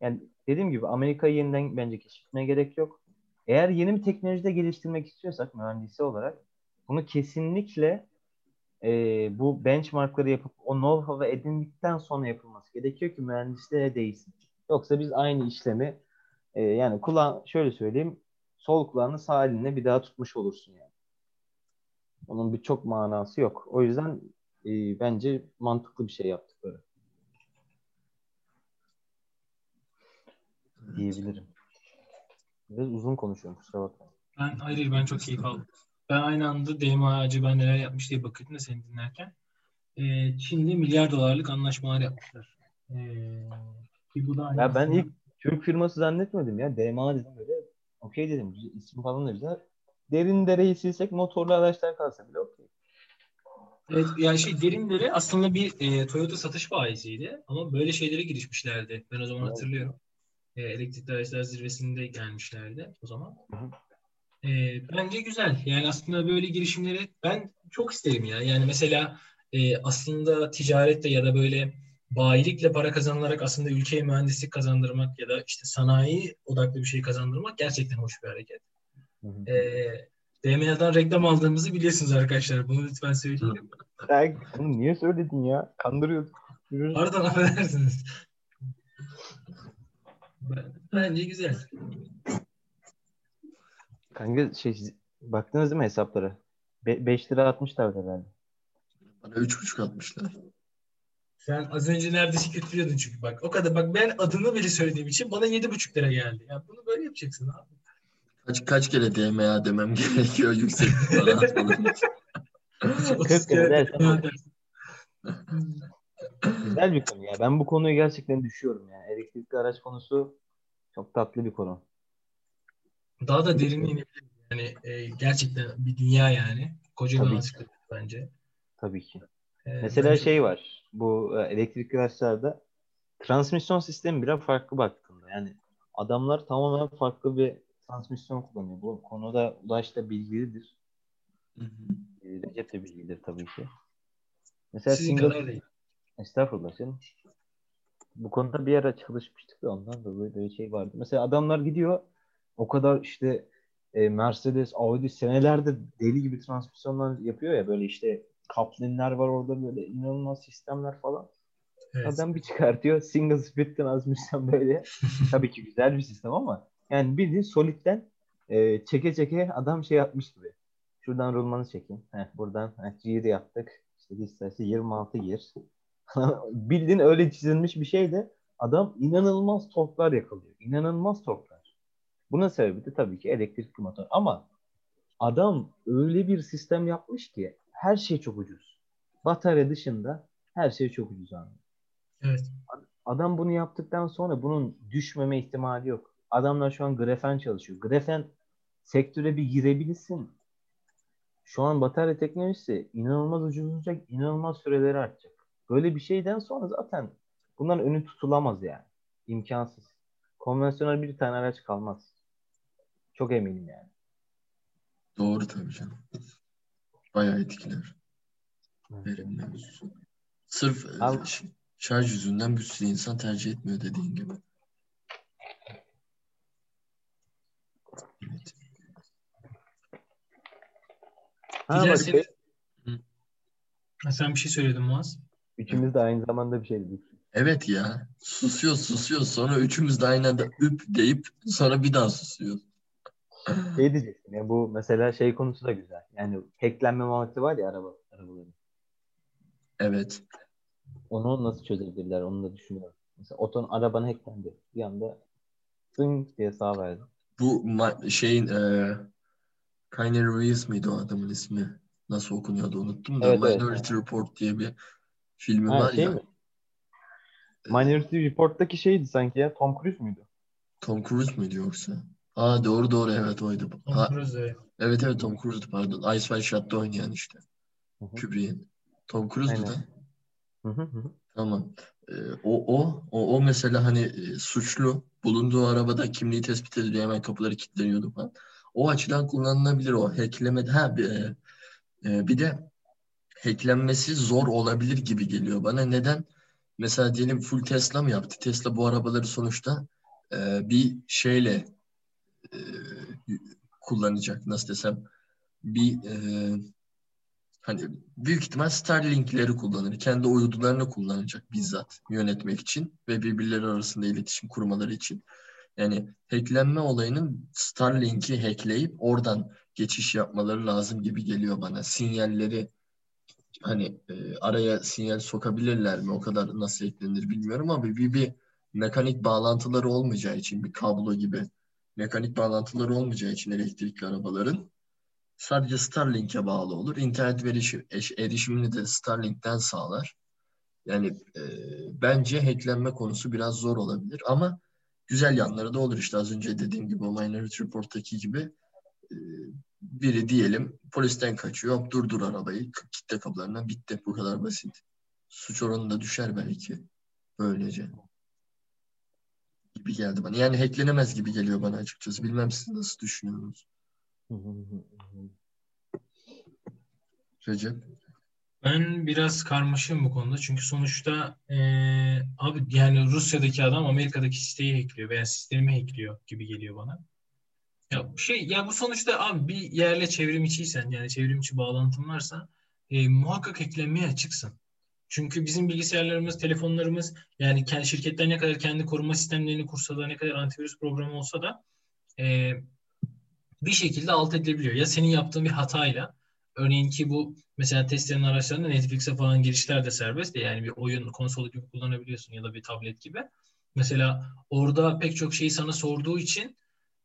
Yani dediğim gibi Amerika'yı yeniden bence keşfetmeye gerek yok. Eğer yeni bir teknolojide geliştirmek istiyorsak mühendisi olarak bunu kesinlikle e, bu benchmarkları yapıp o know-how'ı edindikten sonra yapılması gerekiyor ki mühendislere değsin. Yoksa biz aynı işlemi e, yani kulağın şöyle söyleyeyim sol kulağını sağ elinle bir daha tutmuş olursun yani. Onun bir çok manası yok. O yüzden e, bence mantıklı bir şey yaptıkları. Diyebilirim. Biraz uzun konuşuyorum kusura bakma. Ben hayır ben çok keyif aldım. Ben aynı anda DMA acaba neler yapmış diye bakıyordum da seni dinlerken. Ee, Çin'de milyar dolarlık anlaşmalar yapmışlar. Ee, ki bu da aynı Ya ben ilk Türk firması zannetmedim ya. DMA dedim böyle. Okey dedim. İsim falan da güzel. Derin dereyi silsek motorlu araçlar kalsa bile okey. Evet, yani şey Derindere aslında bir e, Toyota satış bayisiydi ama böyle şeylere girişmişlerdi. Ben o zaman Evet. hatırlıyorum. E, elektrikli araçlar zirvesinde gelmişlerdi o zaman. Hı hı. E, bence güzel. Yani aslında böyle girişimleri ben çok isterim ya. Yani mesela e, aslında ticarette ya da böyle bayilikle para kazanılarak aslında ülkeye mühendislik kazandırmak ya da işte sanayi odaklı bir şey kazandırmak gerçekten hoş bir hareket. Hı hı. E, DMA'dan reklam aldığımızı biliyorsunuz arkadaşlar. Bunu lütfen söyleyelim. Ya, oğlum niye söyledin ya? Kandırıyordun. Yürü. Pardon (laughs) affedersiniz. Ben- Bence güzel. Kanka şey baktınız değil mi hesaplara? 5 lira atmışlar herhalde. Bana üç buçuk atmışlar. Sen az önce neredeyse kötülüyordun çünkü bak. O kadar bak ben adını bile söylediğim için bana yedi buçuk lira geldi. Ya bunu böyle yapacaksın abi. Kaç kaç kere DMA demem (laughs) gerekiyor yüksek için. (laughs) 40 kere dersen Güzel bir konu ya. Ben bu konuyu gerçekten düşüyorum yani. Elektrikli araç konusu çok tatlı bir konu. Daha da derine inebilir. Yani e, gerçekten bir dünya yani. Koca bir bence. Tabii ki. E, Mesela bence- şey var. Bu e, elektrikli araçlarda transmisyon sistemi biraz farklı baktığında. Yani adamlar tamamen farklı bir transmisyon kullanıyor. Bu konuda Ulaş da bilgilidir. Hı hı. E, Recep de bilgilidir tabii ki. Mesela Sizin single... kadar değil. Estağfurullah canım. Bu konuda bir ara çalışmıştık da ondan dolayı böyle şey vardı. Mesela adamlar gidiyor o kadar işte e, Mercedes, Audi senelerde deli gibi transmisyonlar yapıyor ya böyle işte kaplinler var orada böyle inanılmaz sistemler falan. Evet. Adam bir çıkartıyor single speed transmisyon böyle. (laughs) Tabii ki güzel bir sistem ama yani bildiğin solidden e, çeke çeke adam şey yapmış gibi. Şuradan rulmanı çekeyim. Heh, buradan heh, G'yi yaptık. İşte distance 26 gir. (laughs) bildiğin öyle çizilmiş bir şey de adam inanılmaz torklar yakalıyor. İnanılmaz torklar. Buna sebebi de tabii ki elektrikli motor. Ama adam öyle bir sistem yapmış ki her şey çok ucuz. Batarya dışında her şey çok ucuz abi. Evet. Adam bunu yaptıktan sonra bunun düşmeme ihtimali yok. Adamlar şu an grafen çalışıyor. Grafen sektöre bir girebilirsin. Şu an batarya teknolojisi inanılmaz ucuzlayacak, inanılmaz süreleri artacak. Böyle bir şeyden sonra zaten bunların önü tutulamaz yani. İmkansız. Konvansiyonel bir tane araç kalmaz. Çok eminim yani. Doğru tabii canım. Bayağı etkiler. Evet. Verim mevzusu. Sırf e, Al- şarj yüzünden bir sürü insan tercih etmiyor dediğin gibi. Evet. Ha, Güzel bak, senin- şey, Ha, Sen bir şey söyledin Muaz. üçümüz de aynı zamanda bir şey dedik. Evet ya. Susuyor susuyor sonra üçümüz de aynı anda üp deyip sonra bir daha susuyor. Şey diyeceksin ya bu mesela şey konusu da güzel. Yani hacklenme muhabbeti var ya araba arabaların. Evet. Onu nasıl çözebilirler onu da düşünüyorum. Mesela oton arabanı hacklendi. Bir anda zing diye sağ verdi. Bu ma- şeyin e, Kanye Reeves miydi o adamın ismi? Nasıl okunuyordu unuttum da Evet, evet. Minority Report diye bir filmi Ha, var şey ya. mi? Minority Report'taki şeydi sanki ya. Tom Cruise muydu? Tom Cruise muydu yoksa? Aa doğru doğru evet oydu. Tom Cruise evet. evet Tom Cruise'du pardon. Ice White Shot'ta oynayan işte. Kubrick'in. Tom Cruise'du Aynen. da. Hı hı hı. Tamam. Ee, o, o, o, o mesela hani e, suçlu bulunduğu arabada kimliği tespit ediliyor hemen kapıları kilitleniyordu falan. O açıdan kullanılabilir o hackleme. Ha bir, e, e, bir de hacklenmesi zor olabilir gibi geliyor bana. Neden? Mesela diyelim full Tesla mı yaptı? Tesla bu arabaları sonuçta e, bir şeyle e, kullanacak. Nasıl desem bir e, hani büyük ihtimal Starlink'leri kullanır. Kendi uydularını kullanacak bizzat yönetmek için ve birbirleri arasında iletişim kurmaları için. Yani hacklenme olayının Starlink'i hackleyip oradan geçiş yapmaları lazım gibi geliyor bana. Sinyalleri hani e, araya sinyal sokabilirler mi? O kadar nasıl eklenir bilmiyorum ama bir, bir mekanik bağlantıları olmayacağı için bir kablo gibi mekanik bağlantıları olmayacağı için elektrikli arabaların sadece Starlink'e bağlı olur. İnternet verişi, eş- erişimini de Starlink'ten sağlar. Yani e, bence hacklenme konusu biraz zor olabilir ama güzel yanları da olur işte az önce dediğim gibi o Minority Report'taki gibi e, biri diyelim polisten kaçıyor hop durdur arabayı kitle kapılarına bitti bu kadar basit. Suç oranı da düşer belki böylece gibi geldi bana. Yani hacklenemez gibi geliyor bana açıkçası. Bilmem siz nasıl düşünüyorsunuz? Hı hı hı hı. Recep? Ben biraz karmaşığım bu konuda. Çünkü sonuçta eee, abi yani Rusya'daki adam Amerika'daki siteyi hackliyor veya sistemi hackliyor gibi geliyor bana. Ya şey ya bu sonuçta abi bir yerle çevrim içiysen yani çevrim içi bağlantın varsa e, muhakkak hacklenmeye açıksın. Çünkü bizim bilgisayarlarımız, telefonlarımız yani kendi şirketler ne kadar kendi koruma sistemlerini kursa da ne kadar antivirüs programı olsa da e, bir şekilde alt edilebiliyor. Ya senin yaptığın bir hatayla örneğin ki bu mesela Tesla'nın araçlarında Netflix'e falan girişler de serbest de yani bir oyun konsolu gibi kullanabiliyorsun ya da bir tablet gibi. Mesela orada pek çok şeyi sana sorduğu için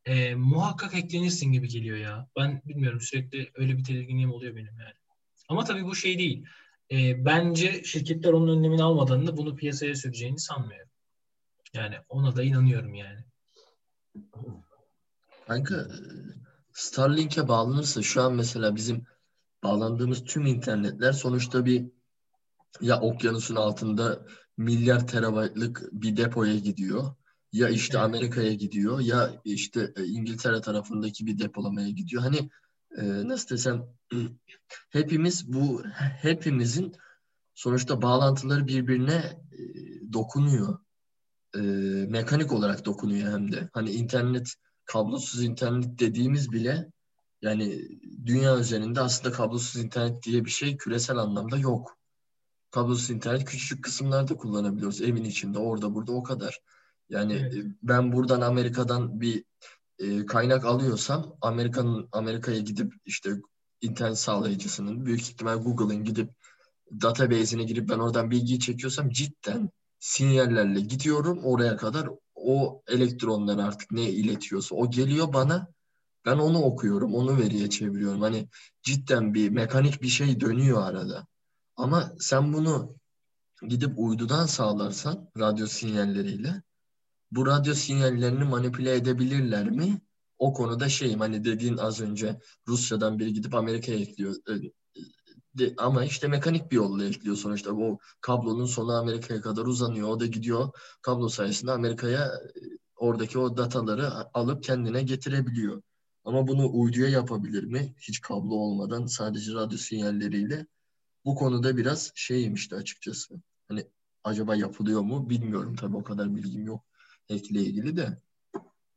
e, muhakkak eklenirsin gibi geliyor ya. Ben bilmiyorum sürekli öyle bir tedirginliğim oluyor benim yani. Ama tabii bu şey değil. E, bence şirketler onun önlemini almadan da bunu piyasaya süreceğini sanmıyorum. Yani ona da inanıyorum yani. Kanka e, Starlink'e bağlanırsa şu an mesela bizim bağlandığımız tüm internetler sonuçta bir ya okyanusun altında milyar terabaytlık bir depoya gidiyor. Ya işte. Amerika'ya gidiyor ya işte e, İngiltere tarafındaki bir depolamaya gidiyor. Hani e, nasıl desem (clears throat) hepimiz bu hepimizin sonuçta bağlantıları birbirine e, dokunuyor. E, mekanik olarak dokunuyor hem de. Hani internet kablosuz internet dediğimiz bile yani dünya üzerinde aslında kablosuz internet diye bir şey küresel anlamda yok. Kablosuz internet küçücük kısımlarda kullanabiliyoruz. Evin içinde, orada, burada o kadar. Yani Evet. e, ben buradan Amerika'dan bir e, kaynak alıyorsam Amerika'nın Amerika'ya gidip işte internet sağlayıcısının büyük ihtimal Google'ın gidip database'ine girip ben oradan bilgiyi çekiyorsam cidden sinyallerle gidiyorum. Oraya kadar o elektronlar artık ne iletiyorsa o geliyor bana. Ben onu okuyorum onu veriye çeviriyorum. Hani cidden bir mekanik bir şey dönüyor arada. Ama sen bunu gidip uydudan sağlarsan radyo sinyalleriyle bu radyo sinyallerini manipüle edebilirler mi? O konuda şeyim hani dediğin az önce Rusya'dan biri gidip Amerika'ya ekliyor. E, de- ama işte mekanik bir yolla ekliyor sonuçta. O kablonun sonu Amerika'ya kadar uzanıyor. O da gidiyor kablo sayesinde Amerika'ya e, oradaki o dataları alıp kendine getirebiliyor. Ama bunu uyduya yapabilir mi? Hiç kablo olmadan sadece radyo sinyalleriyle. Bu konuda biraz şeyim işte açıkçası. Hani acaba yapılıyor mu bilmiyorum tabii o kadar bilgim yok hack'le ilgili de.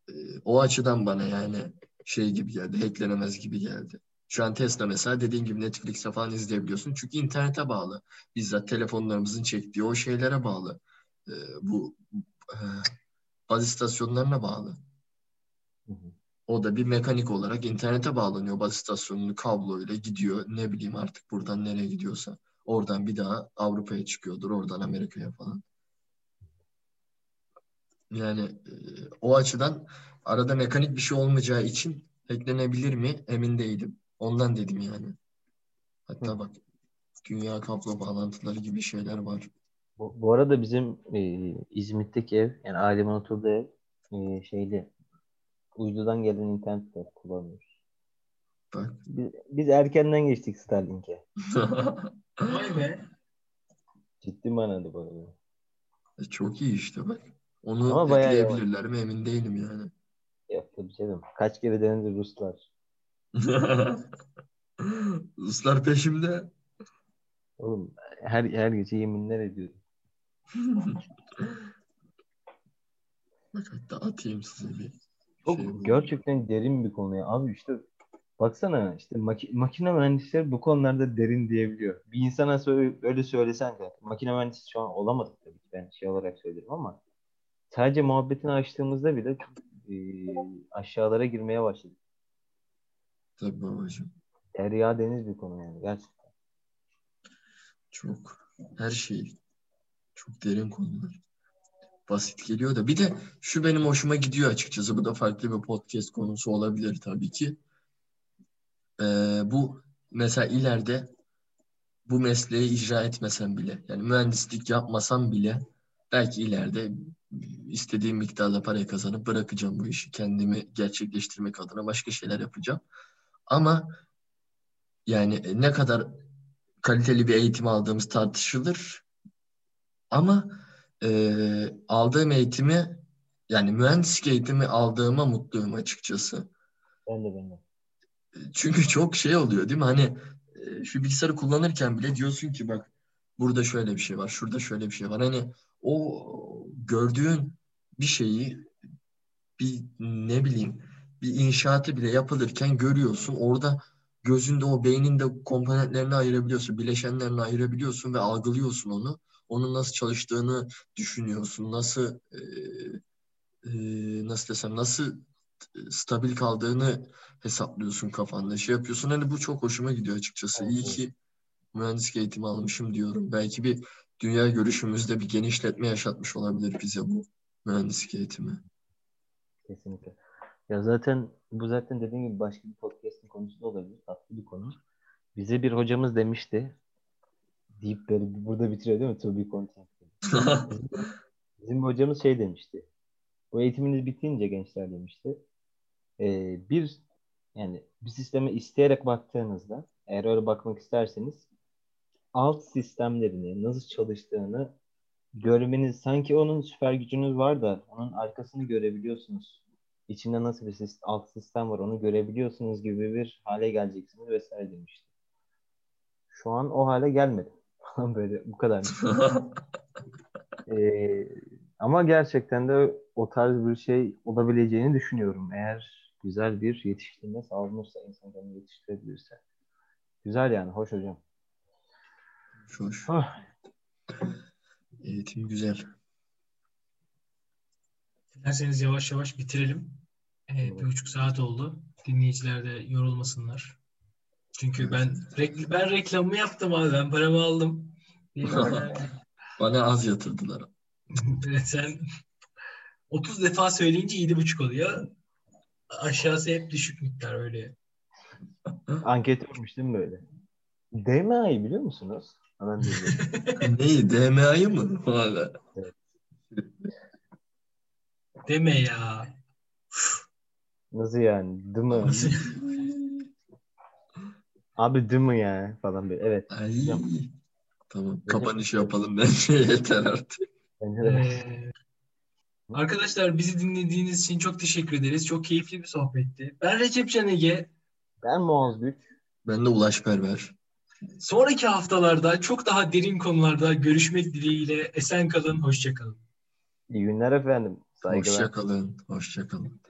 E, o açıdan bana yani şey gibi geldi, hacklenemez gibi geldi. Şu an Tesla mesela dediğin gibi Netflix'e falan izleyebiliyorsun. Çünkü internete bağlı. Bizzat telefonlarımızın çektiği o şeylere bağlı. E, bu e, baz istasyonlarına bağlı. Hı hı. O da bir mekanik olarak internete bağlanıyor. Baz istasyonunu kabloyla gidiyor. Ne bileyim artık buradan nereye gidiyorsa. Oradan bir daha Avrupa'ya çıkıyordur. Oradan Amerika'ya falan. Yani e, o açıdan arada mekanik bir şey olmayacağı için hacklenebilir mi emin değilim. Ondan dedim yani. Hatta Hı. bak dünya kablo bağlantıları gibi şeyler var. Bu, bu arada bizim e, İzmit'teki ev, yani ailemin oturduğu ev e, şeydi. Uydudan gelen internetle kullanıyoruz. Bak. Biz, biz erkenden geçtik Starlink'e. (laughs) Vay be. Ciddi manada bu arada. E, Çok iyi işte bak. Onu Ama bayağı ekleyebilirler mi emin değilim yani. Yok tabii canım. Kaç kere denedi Ruslar. (laughs) Ruslar peşimde. Oğlum her her gece yeminler ediyorum. Bak (laughs) hatta atayım size bir Çok şey. gerçekten derin bir konu ya. Abi işte baksana işte maki- makine mühendisleri bu konularda derin diyebiliyor. Bir insana söyle, öyle söylesen de makine mühendisi şu an olamadık tabii ki ben şey olarak söylerim ama sadece muhabbetini açtığımızda bile çok e, aşağılara girmeye başladık. Tabii babacığım. Derya deniz bir konu yani gerçekten. Çok her şey çok derin konular. Basit geliyor da bir de şu benim hoşuma gidiyor açıkçası. Bu da farklı bir podcast konusu olabilir tabii ki. Ee, bu mesela ileride bu mesleği icra etmesem bile yani mühendislik yapmasam bile belki ileride istediğim miktarda parayı kazanıp bırakacağım bu işi. Kendimi gerçekleştirmek adına başka şeyler yapacağım. Ama yani ne kadar kaliteli bir eğitim aldığımız tartışılır. Ama e, aldığım eğitimi yani mühendislik eğitimi aldığıma mutluyum açıkçası. Ben de ben de. Çünkü çok şey oluyor değil mi? Hani e, şu bilgisayarı kullanırken bile diyorsun ki bak burada şöyle bir şey var, şurada şöyle bir şey var. Hani o gördüğün bir şeyi bir ne bileyim bir inşaatı bile yapılırken görüyorsun. Orada gözünde o beyninde komponentlerini ayırabiliyorsun, bileşenlerini ayırabiliyorsun ve algılıyorsun onu. Onun nasıl çalıştığını düşünüyorsun. Nasıl e, e, nasıl desem nasıl stabil kaldığını hesaplıyorsun kafanda. Şey yapıyorsun. Hani bu çok hoşuma gidiyor açıkçası. İyi ki mühendislik eğitimi almışım diyorum. Belki bir dünya görüşümüzde bir genişletme yaşatmış olabilir bize bu mühendislik eğitimi. Kesinlikle. Ya zaten bu zaten dediğim gibi başka bir podcast'in konusu da olabilir. Tatlı bir konu. Bize bir hocamız demişti. Deyip böyle burada bitiriyor değil mi? To be continued. bizim, (laughs) bizim hocamız şey demişti. Bu eğitiminiz bitince gençler demişti. Ee, bir yani bir sisteme isteyerek baktığınızda eğer öyle bakmak isterseniz alt sistemlerini nasıl çalıştığını görmeniz sanki onun süper gücünüz var da onun arkasını görebiliyorsunuz. İçinde nasıl bir sistem, alt sistem var onu görebiliyorsunuz gibi bir hale geleceksiniz vesaire demişti. Şu an o hale gelmedi. (laughs) Böyle bu kadar. (laughs) ee, ama gerçekten de o tarz bir şey olabileceğini düşünüyorum. Eğer güzel bir yetiştirme sağlanırsa, insanları yetiştirebilirse. Güzel yani, hoş hocam. Hoş. Ah. Eğitim güzel. Dilerseniz yavaş yavaş bitirelim. Ee, bir buçuk saat oldu. Dinleyiciler de yorulmasınlar. Çünkü ben rek ben reklamımı yaptım abi. Ben paramı aldım. (laughs) Bana az yatırdılar. (laughs) Sen 30 defa söyleyince 7,5 oluyor. Aşağısı hep düşük miktar öyle. (laughs) Anket olmuş değil mi böyle? DMA'yı biliyor musunuz? Hemen (laughs) Neyi? DMA'yı mı? Hala. (laughs) Evet. Deme ya. Nasıl yani? Değil mi? (laughs) Abi mi ya? Falan böyle. Evet. Ay. Tamam. Kapanış yapalım bence yeter artık. Ee, arkadaşlar bizi dinlediğiniz için çok teşekkür ederiz. Çok keyifli bir sohbetti. Ben Recep Can Ege. Ben Muaz Güç. Ben de Ulaş Berber. Sonraki haftalarda çok daha derin konularda görüşmek dileğiyle esen kalın, hoşça kalın. İyi günler efendim. Saygılar. Hoşça kalın, hoşça kalın.